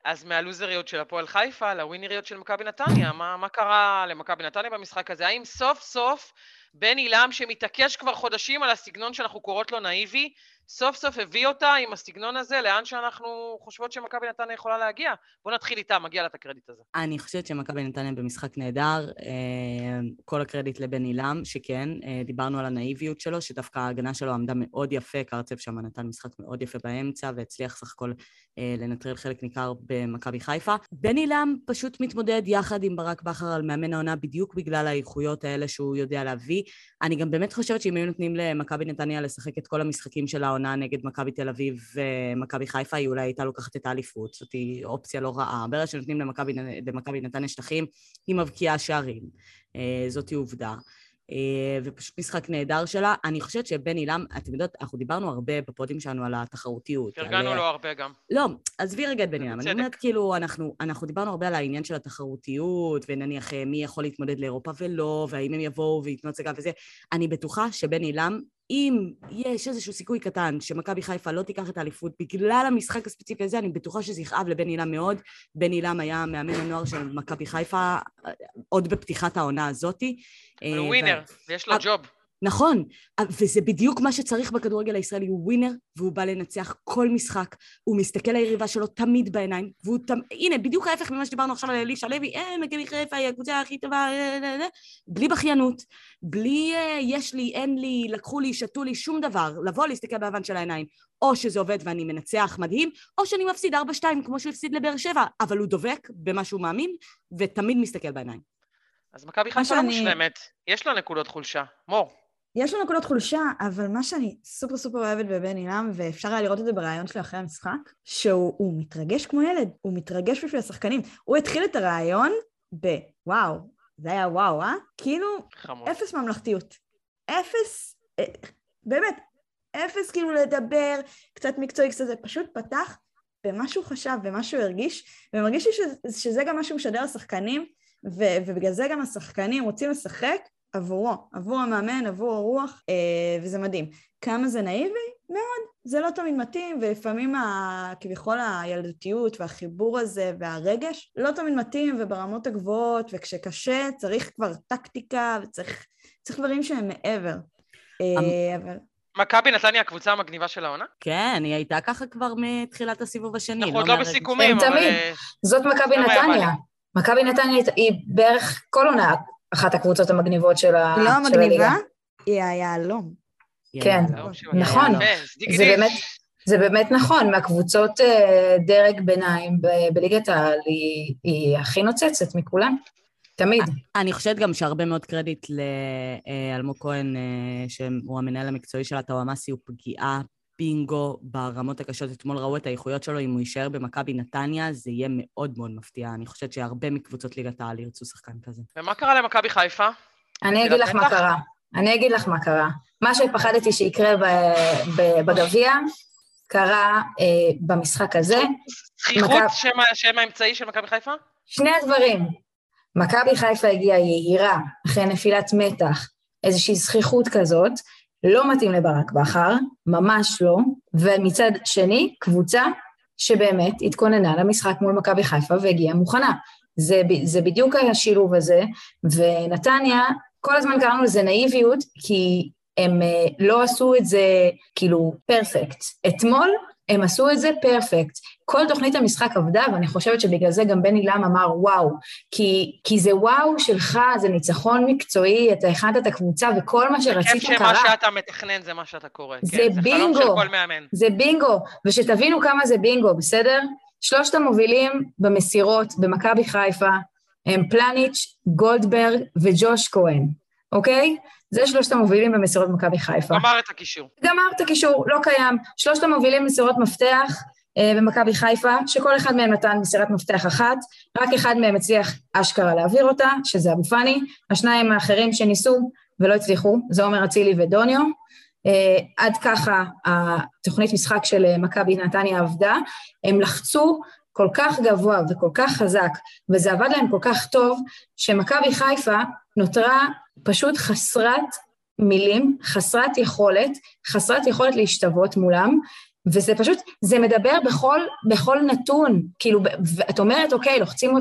אז מהלוזריות של הפועל חיפה לווינריות של מכבי נתניה, מה, מה קרה למכבי נתניה במשחק הזה? האם סוף סוף בן עילם, שמתעקש כבר חודשים על הסגנון שאנחנו קוראות לו נאיבי, סוף סוף הביא אותה עם הסגנון הזה לאן שאנחנו חושבות שמכבי נתניה יכולה להגיע? בואו נתחיל איתה, מגיע לה את הקרדיט הזה. אני חושבת שמכבי נתניה במשחק נהדר, אה, כל הקרדיט לבן עילם, שכן, אה, דיברנו על הנאיביות שלו, שדווקא ההגנה שלו עמדה מאוד יפה, קרצב שם נתן משחק מאוד יפה באמצע, והצליח סך הכל אה, לנטרל חלק ניכר במכבי חיפה. בן עילם פשוט מתמודד יחד עם ברק בכר על מאמן העונה בדיוק בגלל האיכויות האלה שהוא יודע להביא. אני גם באמת חושבת שאם היו נותנים למכבי נתניה לשחק את כל המשחקים של העונה נגד מכבי תל אביב ומכבי חיפה, היא אולי הייתה לוקחת את האליפות. זאת אופציה לא רעה. ברגע שנותנים למכבי נתניה שטחים, היא מבקיעה שערים. אה, זאתי עובדה. אה, ופשוט משחק נהדר שלה. אני חושבת שבן עילם, אתם יודעות, אנחנו דיברנו הרבה בפודים שלנו על התחרותיות. פרגנו על, לו הרבה גם. לא, עזבי רגע את בן עילם. אני. אומרת, כאילו, אנחנו, אנחנו דיברנו הרבה על העניין של התחרותיות, ונניח אה, מי יכול להתמודד לאירופה ולא, והאם הם יבואו וייתנו הצגה וזה. אני בטוחה שבן עילם, אם יש איזשהו סיכוי קטן שמכבי חיפה לא תיקח את האליפות בגלל המשחק הספציפי הזה, אני בטוחה שזה יכאב לבן עילם מאוד. בן עילם היה מאמן הנוער של מכבי חיפה אה, עוד בפתיחת העונה הזאתי. אה, הוא ווינר, ויש לו אה, ג'וב. נכון, וזה בדיוק מה שצריך בכדורגל הישראלי, הוא ווינר, והוא בא לנצח כל משחק, הוא מסתכל ליריבה שלו תמיד בעיניים, והוא תמיד, הנה, בדיוק ההפך ממה שדיברנו עכשיו על אלישע לוי, אה, מכבי חיפה היא הקבוצה הכי טובה, אה, אה, אה, בלי בכיינות, בלי אה, יש לי, אין לי, לקחו לי, שתו לי, שום דבר, לבוא להסתכל באבן של העיניים, או שזה עובד ואני מנצח מדהים, או שאני מפסיד 4-2 כמו שהוא הפסיד לבאר שבע, אבל הוא דבק במה שהוא מאמין, ותמיד מסתכל בעיניים. אז מכבי חיפה לא שאני- מושלמת, יש לה נקודות חולשה. מור, יש לו נקודות חולשה, אבל מה שאני סופר סופר אוהבת בבן עילם, ואפשר היה לראות את זה בריאיון שלו אחרי המשחק, שהוא הוא מתרגש כמו ילד, הוא מתרגש בשביל השחקנים. הוא התחיל את הריאיון בוואו, זה היה וואו, אה? כאילו, חמוד. אפס ממלכתיות. אפס, אה, באמת, אפס כאילו לדבר, קצת מקצועי, קצת זה, פשוט פתח במה שהוא חשב, במה שהוא הרגיש, ומרגיש לי שזה, שזה גם מה שהוא משדר לשחקנים, ו- ובגלל זה גם השחקנים רוצים לשחק עבורו, עבור המאמן, עבור הרוח, אה, וזה מדהים. כמה זה נאיבי? מאוד. זה לא תמיד מתאים, ולפעמים ה- כביכול הילדותיות והחיבור הזה והרגש לא תמיד מתאים, וברמות הגבוהות, וכשקשה צריך כבר טקטיקה, וצריך צריך דברים שהם מעבר. אה, אבל... מכבי נתניה הקבוצה המגניבה של העונה? כן, היא הייתה ככה כבר מתחילת הסיבוב השני. אנחנו עוד לא בסיכומים, אבל... תמיד. אה, זאת מכבי לא נתניה. מכבי נתניה היא בערך כל עונה אחת הקבוצות המגניבות של ה- היא לא של המגניבה, הליגה. היא היהלום. כן. לא, נכון. זדיגי זה. באמת- זה באמת נכון, מהקבוצות אה, דרג ביניים ב- בליגת העל היא, היא הכי נוצצת מכולן, תמיד. אני חושבת גם שהרבה מאוד קרדיט לאלמוג כהן, אה, שהוא המנהל המקצועי של הטוואמאסי, הוא פגיעה בינגו ברמות הקשות. אתמול ראו את האיכויות שלו, אם הוא יישאר במכבי נתניה, זה יהיה מאוד מאוד מפתיע. אני חושבת שהרבה מקבוצות ליגת העל ירצו שחקן כזה. ומה קרה למכבי חיפה? אני אגיד לך מה? קרה. אני אגיד לך מה קרה. מה שפחדתי שיקרה בגביע, קרה אה, במשחק הזה. זכיחות שם האמצעי של מכבי חיפה? שני הדברים. מכבי חיפה הגיעה יהירה, אחרי נפילת מתח, איזושהי זכיחות כזאת, לא מתאים לברק בכר, ממש לא, ומצד שני, קבוצה שבאמת התכוננה למשחק מול מכבי חיפה והגיעה מוכנה. זה, זה בדיוק השילוב הזה, ונתניה, כל הזמן קראנו לזה נאיביות, כי הם אה, לא עשו את זה כאילו פרפקט. אתמול הם עשו את זה פרפקט. כל תוכנית המשחק עבדה, ואני חושבת שבגלל זה גם בני לם אמר וואו, כי, כי זה וואו שלך, זה ניצחון מקצועי, אתה הכנת את הקבוצה, וכל מה שרצית קרה. כיף שמה שאתה מתכנן זה מה שאתה קורא. זה כן, בינגו. זה חלום של כל מאמן. זה בינגו, ושתבינו כמה זה בינגו, בסדר? שלושת המובילים במסירות במכבי חיפה הם פלניץ', גולדברג וג'וש כהן, אוקיי? זה שלושת המובילים במסירות במכבי חיפה. גמר את הקישור. גמר את הקישור, לא קיים. שלושת המובילים במסירות מפתח אה, במכבי חיפה, שכל אחד מהם נתן מסירת מפתח אחת, רק אחד מהם הצליח אשכרה להעביר אותה, שזה אבו פאני, השניים האחרים שניסו ולא הצליחו, זה עומר אצילי ודוניו. אה, עד ככה התוכנית משחק של אה, מכבי נתניה עבדה, הם לחצו כל כך גבוה וכל כך חזק, וזה עבד להם כל כך טוב, שמכבי חיפה נותרה פשוט חסרת מילים, חסרת יכולת, חסרת יכולת להשתוות מולם, וזה פשוט, זה מדבר בכל, בכל נתון, כאילו, ואת אומרת, אוקיי, לוחצים,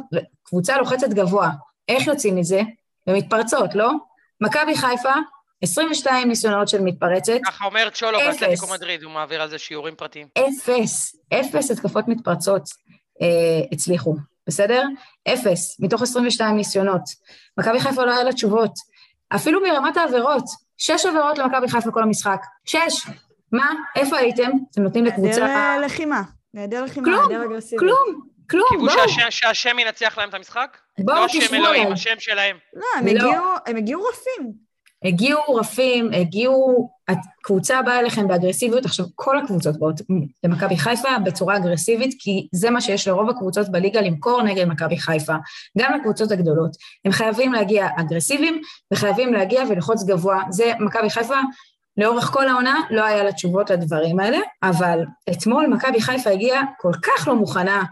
קבוצה לוחצת גבוה, איך יוצאים מזה? במתפרצות, לא? מכבי חיפה, 22 ניסיונות של מתפרצת. ככה אומר צ'ולו באתלטיקו מדריד, הוא מעביר על זה שיעורים פרטיים. אפס, אפס התקפות מתפרצות אה, הצליחו, בסדר? אפס, מתוך 22 ניסיונות. מכבי חיפה לא היה לה תשובות. אפילו מרמת העבירות, שש עבירות למכבי חיפה כל המשחק. שש. מה? איפה הייתם? אתם נותנים לקבוצה... היעדר לחימה. היעדר לחימה, היעדר אגרסיביות. כלום, כלום, בואו. קיוו שהשם ינצח להם את המשחק? בואו לא תשמעו השם אלוהים, השם שלהם. לא, הם הגיעו, הם הגיעו רפים. הגיעו הקבוצה באה אליכם באגרסיביות, עכשיו כל הקבוצות באות למכבי חיפה בצורה אגרסיבית, כי זה מה שיש לרוב הקבוצות בליגה למכור נגד מכבי חיפה, גם לקבוצות הגדולות. הם חייבים להגיע אגרסיביים וחייבים להגיע ולחוץ גבוה. זה מכבי חיפה, לאורך כל העונה לא היה לה תשובות לדברים האלה, אבל אתמול מכבי חיפה הגיעה כל כך לא מוכנה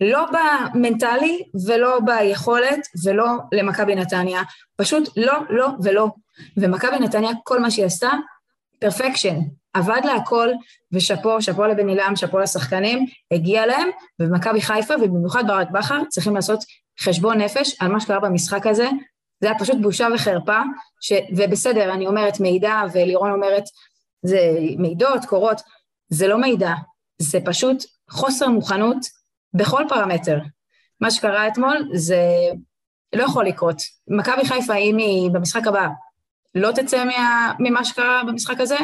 לא במנטלי ולא ביכולת ולא למכבי נתניה, פשוט לא, לא ולא. ומכבי נתניה, כל מה שהיא עשתה, פרפקשן. עבד לה הכל, ושאפו, שאפו לבן עילם, שאפו לשחקנים, הגיע להם, ומכבי חיפה, ובמיוחד ברק בכר, צריכים לעשות חשבון נפש על מה שקרה במשחק הזה. זה היה פשוט בושה וחרפה, ש... ובסדר, אני אומרת מידע, ולירון אומרת, זה מידות, קורות, זה לא מידע, זה פשוט חוסר מוכנות בכל פרמטר. מה שקרה אתמול זה לא יכול לקרות. מכבי חיפה, אם היא במשחק הבא לא תצא מה, ממה שקרה במשחק הזה,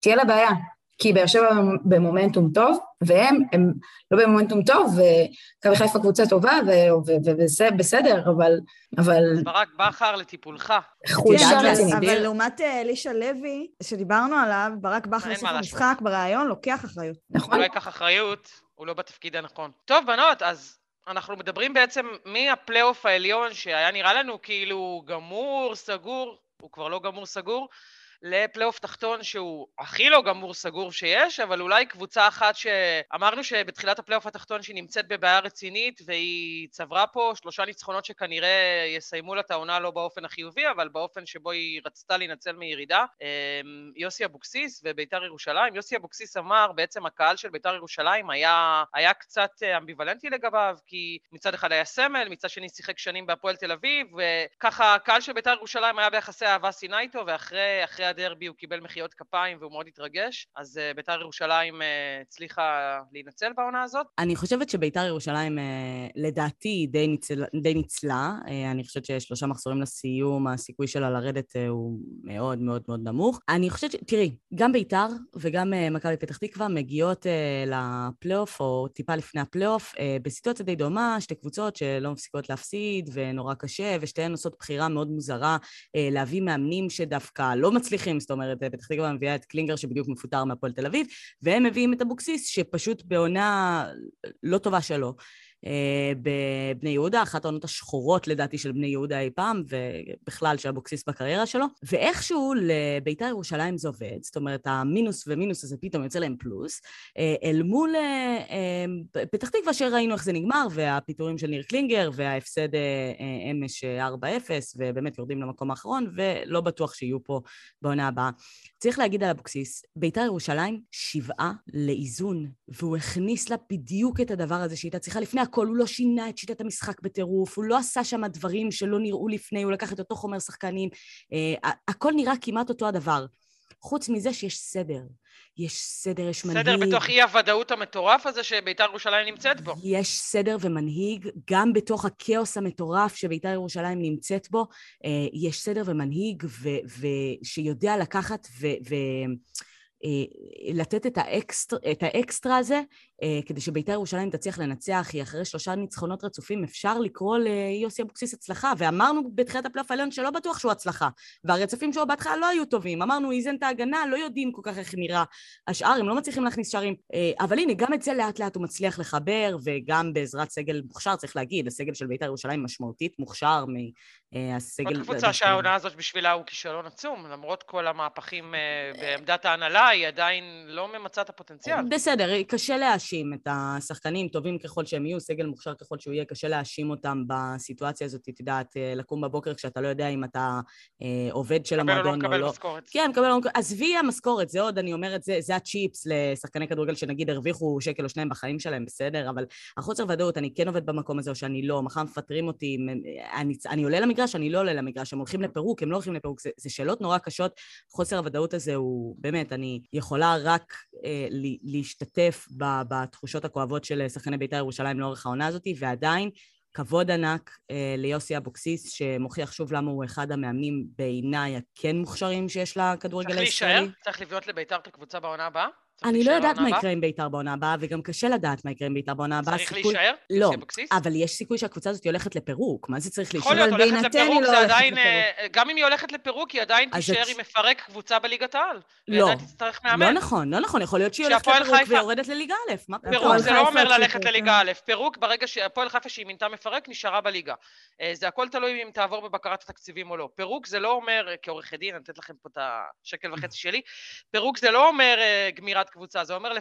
תהיה לה בעיה. כי באר שבע במומנטום טוב, והם הם לא במומנטום טוב, ומכבי חיפה קבוצה טובה, ובסדר, אבל... אבל... ברק בכר לטיפולך. חולשה רצינית. אבל לעומת אלישע לוי, שדיברנו עליו, ברק בכר בסוף המשחק, בריאיון, לוקח אחריות. נכון. הוא לא ייקח אחריות, הוא לא בתפקיד הנכון. טוב, בנות, אז אנחנו מדברים בעצם מהפלייאוף העליון, שהיה נראה לנו כאילו גמור, סגור, הוא כבר לא גמור סגור, לפלייאוף תחתון שהוא הכי לא גמור סגור שיש, אבל אולי קבוצה אחת שאמרנו שבתחילת הפלייאוף התחתון שהיא נמצאת בבעיה רצינית והיא צברה פה שלושה ניצחונות שכנראה יסיימו לה את העונה לא באופן החיובי, אבל באופן שבו היא רצתה להינצל מירידה. אמ, יוסי אבוקסיס וביתר ירושלים. יוסי אבוקסיס אמר, בעצם הקהל של ביתר ירושלים היה, היה קצת אמביוולנטי לגביו, כי מצד אחד היה סמל, מצד שני שיחק שנים בהפועל תל אביב, וככה הקהל של ביתר ירושלים היה ביחסי אהבה שנאה איתו, ואחרי הדרבי הוא קיבל מחיאות כפיים והוא מאוד התרגש, אז uh, ביתר ירושלים uh, הצליחה להינצל בעונה הזאת. אני חושבת שביתר ירושלים, uh, לדעתי, די, ניצל, די ניצלה. אני חושבת ששלושה מחזורים לסיום, הסיכוי שלה לרדת הוא מאוד מאוד מאוד נמוך. אני חושבת ש... תראי, גם ביתר וגם מכבי פתח תקווה מגיעות לפלייאוף, או טיפה לפני הפלייאוף, בסיטואציה די דומה, שתי קבוצות שלא מפסיקות להפסיד ונורא קשה, ושתיהן עושות בחירה מאוד מוזרה להביא מאמנים שדווקא לא מצליחים מצליחים, זאת אומרת, פתח תקווה מביאה את קלינגר שבדיוק מפוטר מהפועל תל אביב, והם מביאים את אבוקסיס שפשוט בעונה לא טובה שלו. אה, בבני יהודה, אחת העונות השחורות לדעתי של בני יהודה אי פעם, ובכלל של אבוקסיס בקריירה שלו, ואיכשהו לביתר ירושלים זה עובד, זאת אומרת המינוס ומינוס הזה פתאום יוצא להם פלוס, אה, אל מול אה, פתח תקווה שראינו איך זה נגמר, והפיטורים של ניר קלינגר, וההפסד אמש 4-0, ובאמת יורדים למקום האחרון, ולא בטוח שיהיו פה בעונה הבאה. צריך להגיד על אבוקסיס, ביתר ירושלים שבעה לאיזון, והוא הכניס לה בדיוק את הדבר הזה שהייתה צריכה לפני הכל, הוא לא שינה את שיטת המשחק בטירוף, הוא לא עשה שם דברים שלא נראו לפני, הוא לקח את אותו חומר שחקנים, uh, הכל נראה כמעט אותו הדבר. חוץ מזה שיש סדר. יש סדר, יש מנהיג. סדר בתוך אי הוודאות המטורף הזה שבית"ר ירושלים נמצאת בו. יש סדר ומנהיג, גם בתוך הכאוס המטורף שבית"ר ירושלים נמצאת בו, אה, יש סדר ומנהיג ו- ו- שיודע לקחת ו... ו- אה, לתת את האקסטר, את האקסטרה הזה אה, כדי שבית"ר ירושלים תצליח לנצח, כי אחרי שלושה ניצחונות רצופים אפשר לקרוא ליוסי אבוקסיס הצלחה, ואמרנו בתחילת הפלייאוף העליון שלא בטוח שהוא הצלחה, והרצפים שלו בהתחלה לא היו טובים, אמרנו איזן את ההגנה, לא יודעים כל כך איך נראה השאר, הם לא מצליחים להכניס שערים, אה, אבל הנה, גם את זה לאט לאט הוא מצליח לחבר, וגם בעזרת סגל מוכשר, צריך להגיד, הסגל של בית"ר ירושלים משמעותית מוכשר מהסגל... עוד קבוצה שהעונה הזאת בשבילה הוא כישלון עצום, למרות כל המהפכים בעמדת ההנהלה, היא עדיין לא ממצה את הפוטנציאל. בסדר, קשה להאשים את השחקנים, טובים ככל שהם יהיו, סגל מוכשר ככל שהוא יהיה, קשה להאשים אותם בסיטואציה הזאת, את יודעת, אה, לקום בבוקר כשאתה לא יודע אם אתה אה, עובד של המועדון או לא. מקבל או לא משכורת. כן, מקבל או לא מקבל. עזבי המשכורת, זה עוד, אני אומרת, זה, זה הצ'יפס לשחקני כדורגל שנגיד הרוויחו שקל או שניים בחיים שלהם, בסדר, אבל החוסר ודאות, אני כן עובד במקום הזה או שאני לא, מחר מפטרים אותי, אני, אני עולה למגרש, אני לא עולה למגרש, הם הולכים לפירוק, הם לא הולכים לפירוק, זה, זה שאלות נורא קשות, חוסר הוודאות הזה הוא, באמת, אני יכולה רק אה, להשתתף בתחושות הכואבות של שחקני בית"ר ירושלים לאורך העונה הזאת, ועדיין כבוד ענק אה, ליוסי אבוקסיס, שמוכיח שוב למה הוא אחד המאמנים בעיניי הכן מוכשרים שיש לכדורגל הישראלי. צריך להישאר? צריך לבנות לבית"ר את הקבוצה בעונה הבאה? אני לא יודעת מה יקרה עם בית"ר בעונה הבאה, וגם קשה לדעת מה יקרה עם בית"ר בעונה הבאה. צריך להישאר? לא, אבל יש סיכוי שהקבוצה הזאת הולכת לפירוק. מה זה צריך להישאר? יכול להיות, הולכת לפירוק, זה עדיין... אה, גם אם היא הולכת לפירוק, היא עדיין תישאר עם מפרק קבוצה בליגת העל. לא, לא נכון, לא נכון, יכול להיות שהיא הולכת לפירוק ויורדת לליגה א'. פירוק זה לא אומר ללכת לליגה א'. פירוק, ברגע שהפועל חיפה שהיא מינתה מפרק, נשארה בליגה. אה, זה הכל תלוי אם תעבור בבקרת התקציבים או לא. פירוק זה לא אומר, כעורך דין, אני אתן לכם פה את השקל וחצי שלי, פירוק זה לא אומר אה, גמירת קבוצה, זה אומר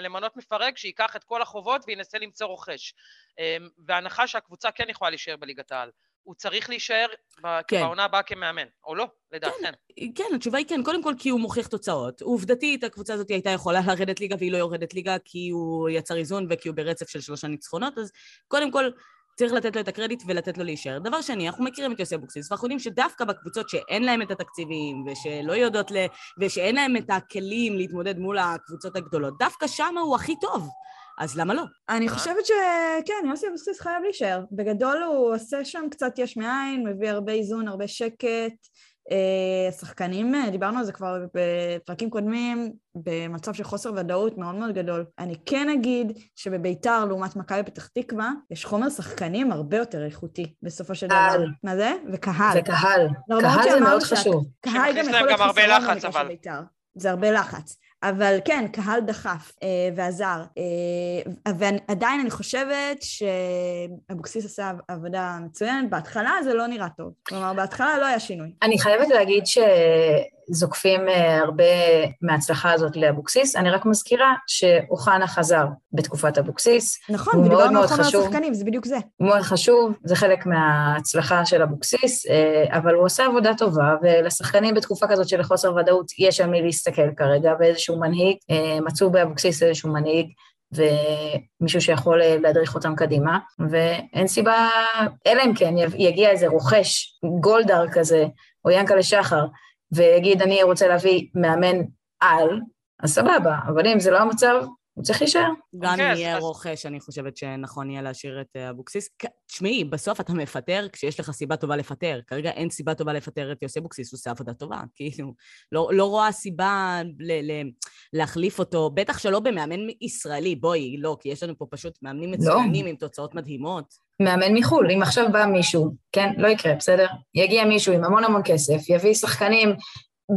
למנות מפרק שייקח את כל החובות וינסה למצוא רוכש. אמ, והנחה שהקבוצה כן יכולה להישאר בליגת העל. הוא צריך להישאר כן. בעונה הבאה כמאמן, או לא, לדעתכם. כן, כן, התשובה היא כן, קודם כל כי הוא מוכיח תוצאות. עובדתית, הקבוצה הזאת הייתה יכולה לרדת ליגה והיא לא יורדת ליגה כי הוא יצר איזון וכי הוא ברצף של שלושה ניצחונות, אז קודם כל צריך לתת לו את הקרדיט ולתת לו להישאר. דבר שני, אנחנו מכירים את יוסי אבוקסיס, ואנחנו יודעים שדווקא בקבוצות שאין להם את התקציבים, ושלא יודעות ל... ושאין להם את הכלים להתמודד מול הקבוצות הגדולות, דווקא שם הוא הכי טוב. אז למה לא? אני חושבת שכן, יוסי אבוקסיס חייב להישאר. בגדול הוא עושה שם קצת יש מאין, מביא הרבה איזון, הרבה שקט. אה, שחקנים, אה, דיברנו על זה כבר בפרקים קודמים, במצב של חוסר ודאות מאוד מאוד גדול. אני כן אגיד שבביתר, לעומת מכבי פתח תקווה, יש חומר שחקנים הרבה יותר איכותי בסופו של דבר. מה זה? וקהל. וקהל. קהל זה מאוד חשוב. קהל גם יכול להיות חסרון במקרה של ביתר. זה הרבה לחץ. אבל כן, קהל דחף אה, ועזר. אה, ועדיין אני חושבת שאבוקסיס עשה עבודה מצוינת. בהתחלה זה לא נראה טוב. כלומר, בהתחלה לא היה שינוי. אני חייבת להגיד ש... זוקפים אה, הרבה מההצלחה הזאת לאבוקסיס. אני רק מזכירה שאוחנה חזר בתקופת אבוקסיס. נכון, ודיברנו על חומר השחקנים, זה בדיוק זה. הוא מאוד חשוב, זה חלק מההצלחה של אבוקסיס, אה, אבל הוא עושה עבודה טובה, ולשחקנים בתקופה כזאת של חוסר ודאות יש על מי להסתכל כרגע, ואיזשהו מנהיג, אה, מצאו באבוקסיס איזשהו מנהיג. ומישהו שיכול להדריך אותם קדימה, ואין סיבה, אלא אם כן יגיע איזה רוכש, גולדהר כזה, או ינקלה שחר, ויגיד, אני רוצה להביא מאמן על, אז סבבה, אבל אם זה לא המצב, הוא צריך להישאר. גם אם אוקיי, יהיה רוכש, אני חושבת שנכון יהיה להשאיר את אה, אבוקסיס. תשמעי, בסוף אתה מפטר כשיש לך סיבה טובה לפטר. כרגע אין סיבה טובה לפטר את יוסי אבוקסיס, הוא עושה עבודה טובה. כאילו, לא, לא רואה סיבה ל- ל- להחליף אותו, בטח שלא במאמן ישראלי, בואי, לא, כי יש לנו פה פשוט מאמנים לא. מצוינים לא. עם תוצאות מדהימות. מאמן מחו"ל, אם עכשיו בא מישהו, כן, לא יקרה, בסדר? יגיע מישהו עם המון המון כסף, יביא שחקנים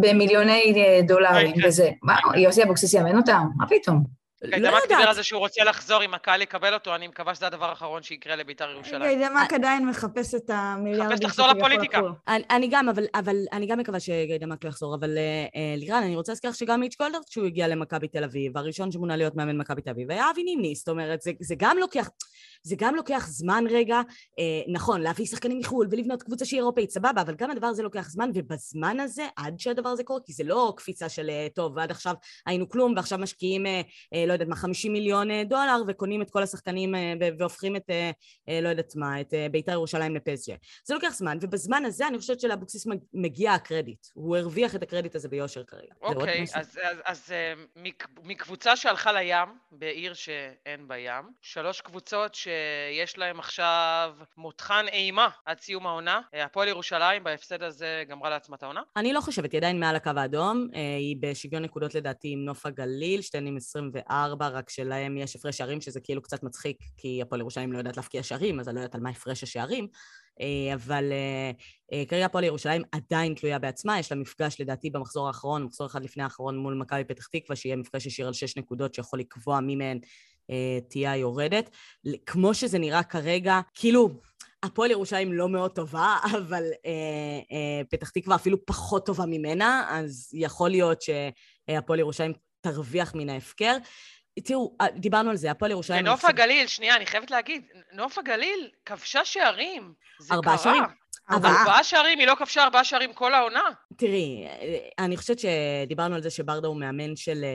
במיליוני אה, דולרים וזה. מה, יוסי אבוקסיס יאמן אותם? מה פתאום? גיידמק דיבר על זה שהוא רוצה לחזור, אם הקהל יקבל אותו, אני מקווה שזה הדבר האחרון שיקרה לבית"ר ירושלים. גיידמק עדיין מחפש את המיליארדים. מחפש לחזור לפוליטיקה. אני גם, אבל אני גם מקווה שגיידמק לא יחזור, אבל אה, אה, לירן, אני רוצה להזכיר שגם מיץ' גולדרד, כשהוא הגיע למכבי תל אביב, הראשון שמונה להיות מאמן מכבי תל אביב, היה אבי נימני, זאת אומרת, זה גם לוקח... זה גם לוקח זמן רגע, אה, נכון, להביא שחקנים מחו"ל ולבנות קבוצה שהיא אירופאית, סבבה, אבל גם הדבר הזה לוקח זמן, ובזמן הזה, עד שהדבר הזה קורה, כי זה לא קפיצה של, אה, טוב, עד עכשיו היינו כלום, ועכשיו משקיעים, אה, אה, לא יודעת מה, 50 מיליון אה, דולר וקונים את כל השחקנים אה, והופכים את, לא יודעת מה, את בית"ר ירושלים לפסגה. זה לוקח זמן, ובזמן הזה אני חושבת שלאבוקסיס מגיע הקרדיט. הוא הרוויח את הקרדיט הזה ביושר כרגע. אוקיי, אוקיי, אז, אז, אז מקבוצה שהלכה לים, בעיר שאין בה ים, שלוש קבוצות שיש להן עכשיו מותחן אימה עד סיום העונה. הפועל ירושלים בהפסד הזה גמרה לעצמה את העונה? אני לא חושבת, היא עדיין מעל הקו האדום. היא בשוויון נקודות לדעתי עם נוף הגליל, שתיהן עם 24, רק שלהם יש הפרש שערים, שזה כאילו קצת מצחיק, כי הפועל ירושלים לא יודעת להבקיע שערים, אז אני לא יודעת על מה הפרש השערים. אה, אבל אה, אה, כרגע הפועל ירושלים עדיין תלויה בעצמה, יש לה מפגש לדעתי במחזור האחרון, מחזור אחד לפני האחרון מול מכבי פתח תקווה, שיהיה מפגש ישיר על שש נקודות שיכול לקבוע מי מהן תהיה היורדת. כמו שזה נראה כרגע, כאילו, הפועל ירושלים לא מאוד טובה, [LAUGHS] אבל אה, אה, פתח תקווה אפילו פחות טובה ממנה, אז יכול להיות שהפועל ירושלים תרוויח מן ההפקר. תראו, אה, דיברנו על זה, הפועל ירושלים... ונוף הגליל, שנייה, אני חייבת להגיד, נוף הגליל כבשה שערים. זה קרה. ארבעה שערים. ארבעה. ארבעה שערים, היא לא כבשה ארבעה שערים כל העונה. תראי, אני חושבת שדיברנו על זה שברדה הוא מאמן של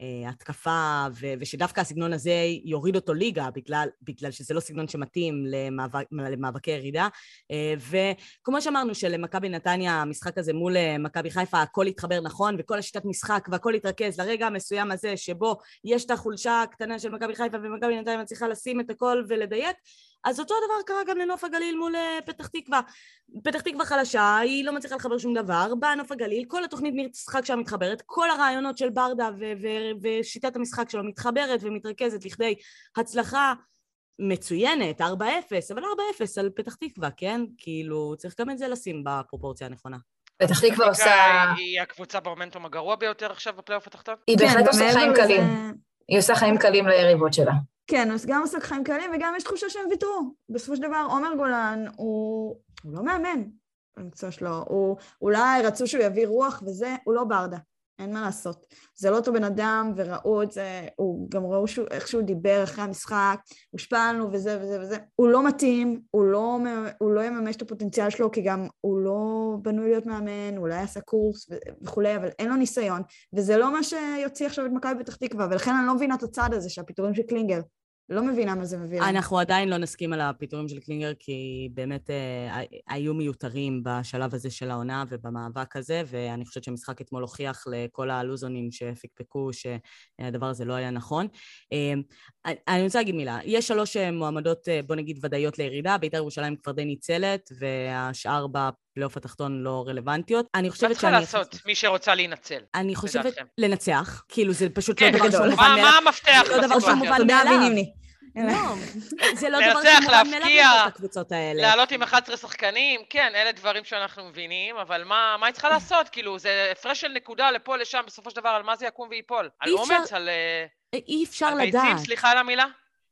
uh, התקפה, ו- ושדווקא הסגנון הזה יוריד אותו ליגה, בגלל, בגלל שזה לא סגנון שמתאים למאבק, למאבקי ירידה. Uh, וכמו שאמרנו, שלמכבי נתניה, המשחק הזה מול uh, מכבי חיפה, הכל התחבר נכון, וכל השיטת משחק והכל התרכז לרגע המסוים הזה, שבו יש את החולשה הקטנה של מכבי חיפה, ומכבי נתניה מצליחה לשים את הכל ולדייק. אז אותו דבר קרה גם לנוף הגליל מול פתח תקווה. פתח תקווה חלשה, היא לא מצליחה לחבר שום דבר, באה נוף הגליל, כל התוכנית משחק שם מתחברת, כל הרעיונות של ברדה ו- ו- ושיטת המשחק שלו מתחברת ומתרכזת לכדי הצלחה מצוינת, 4-0, אבל 4-0 על פתח תקווה, כן? כאילו, צריך גם את זה לשים בפרופורציה הנכונה. פתח תקווה עושה... היא הקבוצה במומנטום הגרוע ביותר עכשיו בפלייאוף התחתון? היא בהחלט כן, עושה חיים קלים. היא עושה חיים קלים ליריבות שלה. כן, אז גם עושה חיים קלים וגם יש תחושה שהם ויתרו. בסופו של דבר, עומר גולן הוא, הוא לא מאמן במקצוע שלו. הוא, אולי רצו שהוא יביא רוח וזה, הוא לא ברדה. אין מה לעשות. זה לא אותו בן אדם, וראו את זה, הוא גם ראו שהוא, איך שהוא דיבר אחרי המשחק, הושפע לנו וזה וזה וזה. הוא לא מתאים, הוא לא, הוא לא יממש את הפוטנציאל שלו, כי גם הוא לא בנוי להיות מאמן, אולי עשה קורס וכולי, אבל אין לו ניסיון, וזה לא מה שיוציא עכשיו את מכבי פתח תקווה, ולכן אני לא מבינה את הצד הזה, שהפיטורים של קלינגר. לא מבינה מה זה מביא. אנחנו עדיין לא נסכים על הפיטורים של קלינגר, כי באמת אה, היו מיותרים בשלב הזה של העונה ובמאבק הזה, ואני חושבת שהמשחק אתמול הוכיח לכל הלוזונים שפקפקו שהדבר הזה לא היה נכון. אה, אני רוצה להגיד מילה, יש שלוש אה, מועמדות, אה, בוא נגיד, ודאיות לירידה, בית"ר ירושלים כבר די ניצלת, והשאר בפלייאוף התחתון לא רלוונטיות. אני חושבת שאני... מה צריכה לעשות, מי שרוצה להינצל? אני חושבת לנצח, כאילו זה פשוט לא כן, דבר שהוא מובן מאליו. מה המפתח בסיטואציה? לא דבר שהוא מובן מאליו. לא, [LAUGHS] זה לא דבר שמובן מאליו את הקבוצות האלה. לעלות עם 11 שחקנים, כן, אלה דברים שאנחנו מבינים, אבל מה, מה היא צריכה לעשות? כאילו, זה הפרש של נקודה לפה, לשם, בסופו של דבר, על מה זה יקום וייפול? על אומץ, על... אה, אי אפשר לדעת. על ביצים, סליחה על המילה?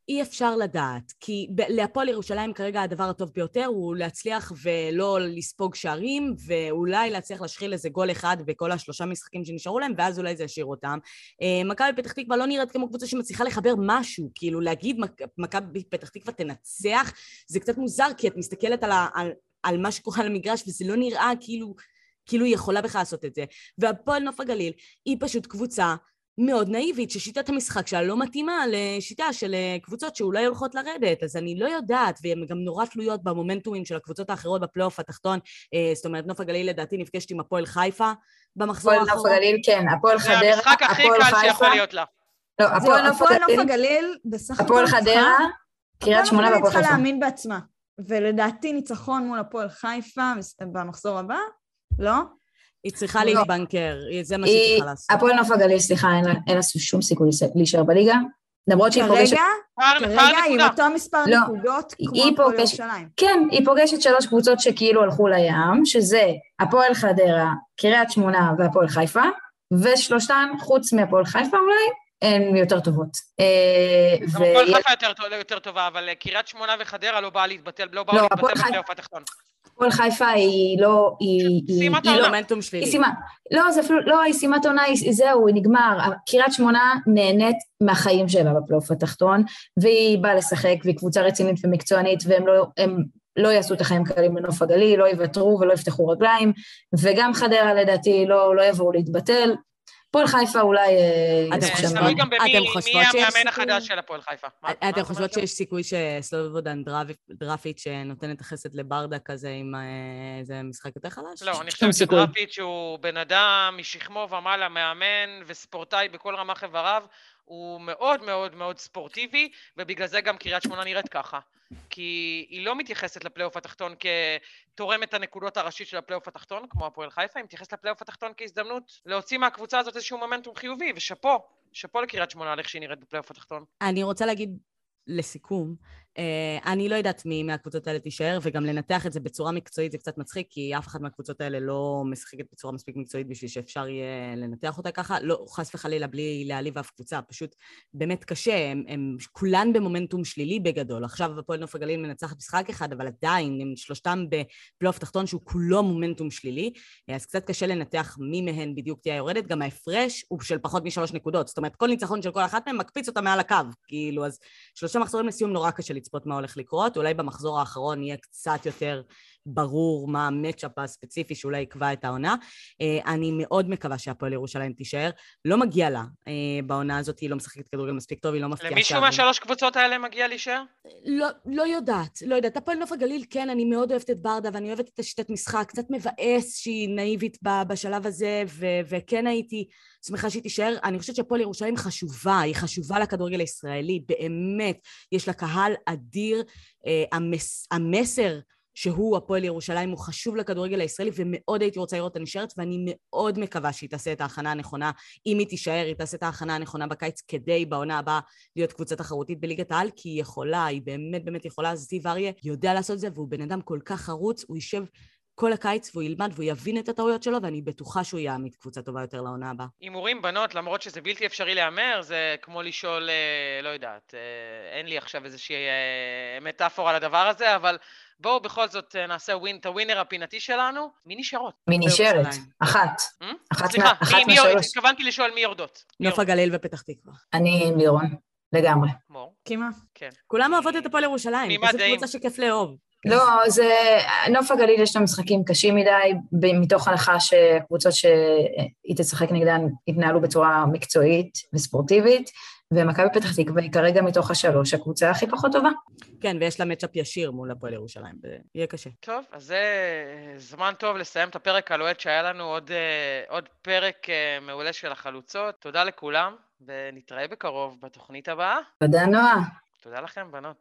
אי אפשר לדעת, כי להפועל ירושלים כרגע הדבר הטוב ביותר הוא להצליח ולא לספוג שערים, ואולי להצליח להשחיל איזה גול אחד בכל השלושה משחקים שנשארו להם, ואז אולי זה ישאיר אותם. אה, מכבי פתח תקווה לא נראית כמו קבוצה שמצליחה לחבר משהו, כאילו להגיד מכבי פתח תקווה תנצח, זה קצת מוזר, כי את מסתכלת על, ה, על, על מה שקורה על המגרש, וזה לא נראה כאילו... כאילו היא יכולה בכלל לעשות את זה. והפועל נוף הגליל היא פשוט קבוצה מאוד נאיבית, ששיטת המשחק שלה לא מתאימה לשיטה של אה, קבוצות שאולי הולכות לרדת, אז אני לא יודעת, והן גם נורא תלויות במומנטומים של הקבוצות האחרות בפלייאוף התחתון, אה, זאת אומרת, נוף הגליל לדעתי נפגשת עם הפועל חיפה במחזור האחרון. הפועל נוף הגליל, כן, הפועל חדרה, הפועל חיפה. זה המשחק הכי קל שיכול להיות לה. לא, הפועל נוף הגליל, בסך הכל הפועל חדרה, קריית שמונה והפועל חיפה. צריכה להאמין בעצמה, ולדעתי ניצחון מול הפועל חיפה במחזור הבא, לא? היא צריכה לא. להתבנקר, זה מה שהיא צריכה לעשות. הפועל נוף הגליל, סליחה, אין לה שום סיכוי להישאר בליגה. למרות שהיא פוגשת... כרגע, כרגע היא עם אותו מספר לא, נקודות כמו הפועל ירושלים. כן, היא פוגשת שלוש קבוצות שכאילו הלכו לים, שזה הפועל חדרה, קריית שמונה והפועל חיפה, ושלושתן, חוץ מהפועל חיפה אולי, הן יותר טובות. אה, הפועל חיפה יותר טובה, אבל קריית שמונה וחדרה לא באה להתבטל, לא באו לא, להתבטל בפלייאוף התחתון. הפועל חיפה היא לא... היא סיימת העונה. מומנטום שלילי. היא סיימה, לא, זה אפילו, לא, היא סיימת עונה, זהו, היא נגמר. קריית שמונה נהנית מהחיים שלה בפלייאוף התחתון, והיא באה לשחק, והיא קבוצה רצינית ומקצוענית, והם לא, הם לא יעשו את החיים קלים בנוף הגליל, לא יוותרו ולא יפתחו רגליים, וגם חדרה לדעתי לא, לא יבואו להתבטל. הפועל חיפה אולי... אתם אה, חושבות- אתם מי חושבות שיש המאמן סיכוי? החדש של הפועל חיפה. מה אתם את חושבות? שיש סיכוי שסלובודן דראפיץ'- שנותן את החסד לברדה כזה עם אה, איזה משחק יותר חלש? לא, אין סיכוי. שדראפיץ' הוא בן אדם משכמו ומעלה, מאמן וספורטאי בכל רמ"ח איבריו. הוא מאוד מאוד מאוד ספורטיבי, ובגלל זה גם קריית שמונה נראית ככה. כי היא לא מתייחסת לפלייאוף התחתון כתורמת הנקודות הראשית של הפלייאוף התחתון, כמו הפועל חיפה, היא מתייחסת לפלייאוף התחתון כהזדמנות להוציא מהקבוצה הזאת איזשהו מומנטום חיובי, ושאפו, שאפו לקריית שמונה על איך שהיא נראית בפלייאוף התחתון. אני רוצה להגיד לסיכום, אני לא יודעת מי מהקבוצות האלה תישאר, וגם לנתח את זה בצורה מקצועית זה קצת מצחיק, כי אף אחת מהקבוצות האלה לא משחקת בצורה מספיק מקצועית בשביל שאפשר יהיה לנתח אותה ככה. לא, חס וחלילה, בלי להעליב אף קבוצה, פשוט באמת קשה, הם, הם כולן במומנטום שלילי בגדול. עכשיו הפועל נוף הגליל מנצחת משחק אחד, אבל עדיין הם שלושתם בפלייאוף תחתון שהוא כולו מומנטום שלילי, אז קצת קשה לנתח מי מהן בדיוק תהיה יורדת. גם ההפרש הוא של פחות משלוש נקודות. זאת אומרת, כל ניצחון של כל אחת מהן מקפיץ אותה מעל הקו. כאילו, אז שלושה לצפות מה הולך לקרות, אולי במחזור האחרון יהיה קצת יותר ברור מה המצ'אפ הספציפי שאולי יקבע את העונה. אה, אני מאוד מקווה שהפועל ירושלים תישאר. לא מגיע לה אה, בעונה הזאת, היא לא משחקת כדורגל מספיק טוב, היא לא מפתיעה למישהו. מהשלוש קבוצות האלה מגיע להישאר? לא, לא יודעת, לא יודעת. הפועל נוף הגליל, כן, אני מאוד אוהבת את ברדה ואני אוהבת את השיטת משחק, קצת מבאס שהיא נאיבית בשלב הזה, ו- וכן הייתי שמחה שהיא תישאר. אני חושבת שהפועל ירושלים חשובה, היא חשובה לכדורגל הישראלי, באמת. יש לה קהל אדיר. אה, המס, המסר שהוא הפועל ירושלים הוא חשוב לכדורגל הישראלי, ומאוד הייתי רוצה לראות אותה נשארת, ואני מאוד מקווה שהיא תעשה את ההכנה הנכונה. אם היא תישאר, היא תעשה את ההכנה הנכונה בקיץ כדי בעונה הבאה להיות קבוצה תחרותית בליגת העל, כי היא יכולה, היא באמת באמת יכולה. זיו אריה יודע לעשות את זה, והוא בן אדם כל כך חרוץ, הוא יישב כל הקיץ והוא ילמד והוא יבין את הטעויות שלו, ואני בטוחה שהוא יעמיד קבוצה טובה יותר לעונה הבאה. הימורים בנות, למרות שזה בלתי אפשרי להמר, זה כמו לשאול, אה, לא יודעת, אה, אין לי עכשיו איזושהי אה, מטאפורה לדבר הזה, אבל בואו בכל זאת אה, נעשה ווין, את הווינר הפינתי שלנו. מי נשארות? מי נשארת? אחת. Hmm? אחת? מהשלוש. התכוונתי לשאול מי יורדות. נוף? הגליל ופתח תקווה. אני לירון, לגמרי. מור, קימה? כן. כולם אוהבות את הפועל ירושלים, פשוט. קבוצה שכיף לאהוב. לא, זה... נוף הגליל יש לה משחקים קשים מדי, מתוך הנחה שקבוצות שהיא תשחק נגדן יתנהלו בצורה מקצועית וספורטיבית, ומכבי פתח תקווה היא כרגע מתוך השלוש הקבוצה הכי פחות טובה. כן, ויש לה מצ'אפ ישיר מול הפועל ירושלים, זה יהיה קשה. טוב, אז זה זמן טוב לסיים את הפרק הלוהט שהיה לנו עוד, אה, עוד פרק אה, מעולה של החלוצות. תודה לכולם, ונתראה בקרוב בתוכנית הבאה. תודה, נועה. תודה לכם, בנות.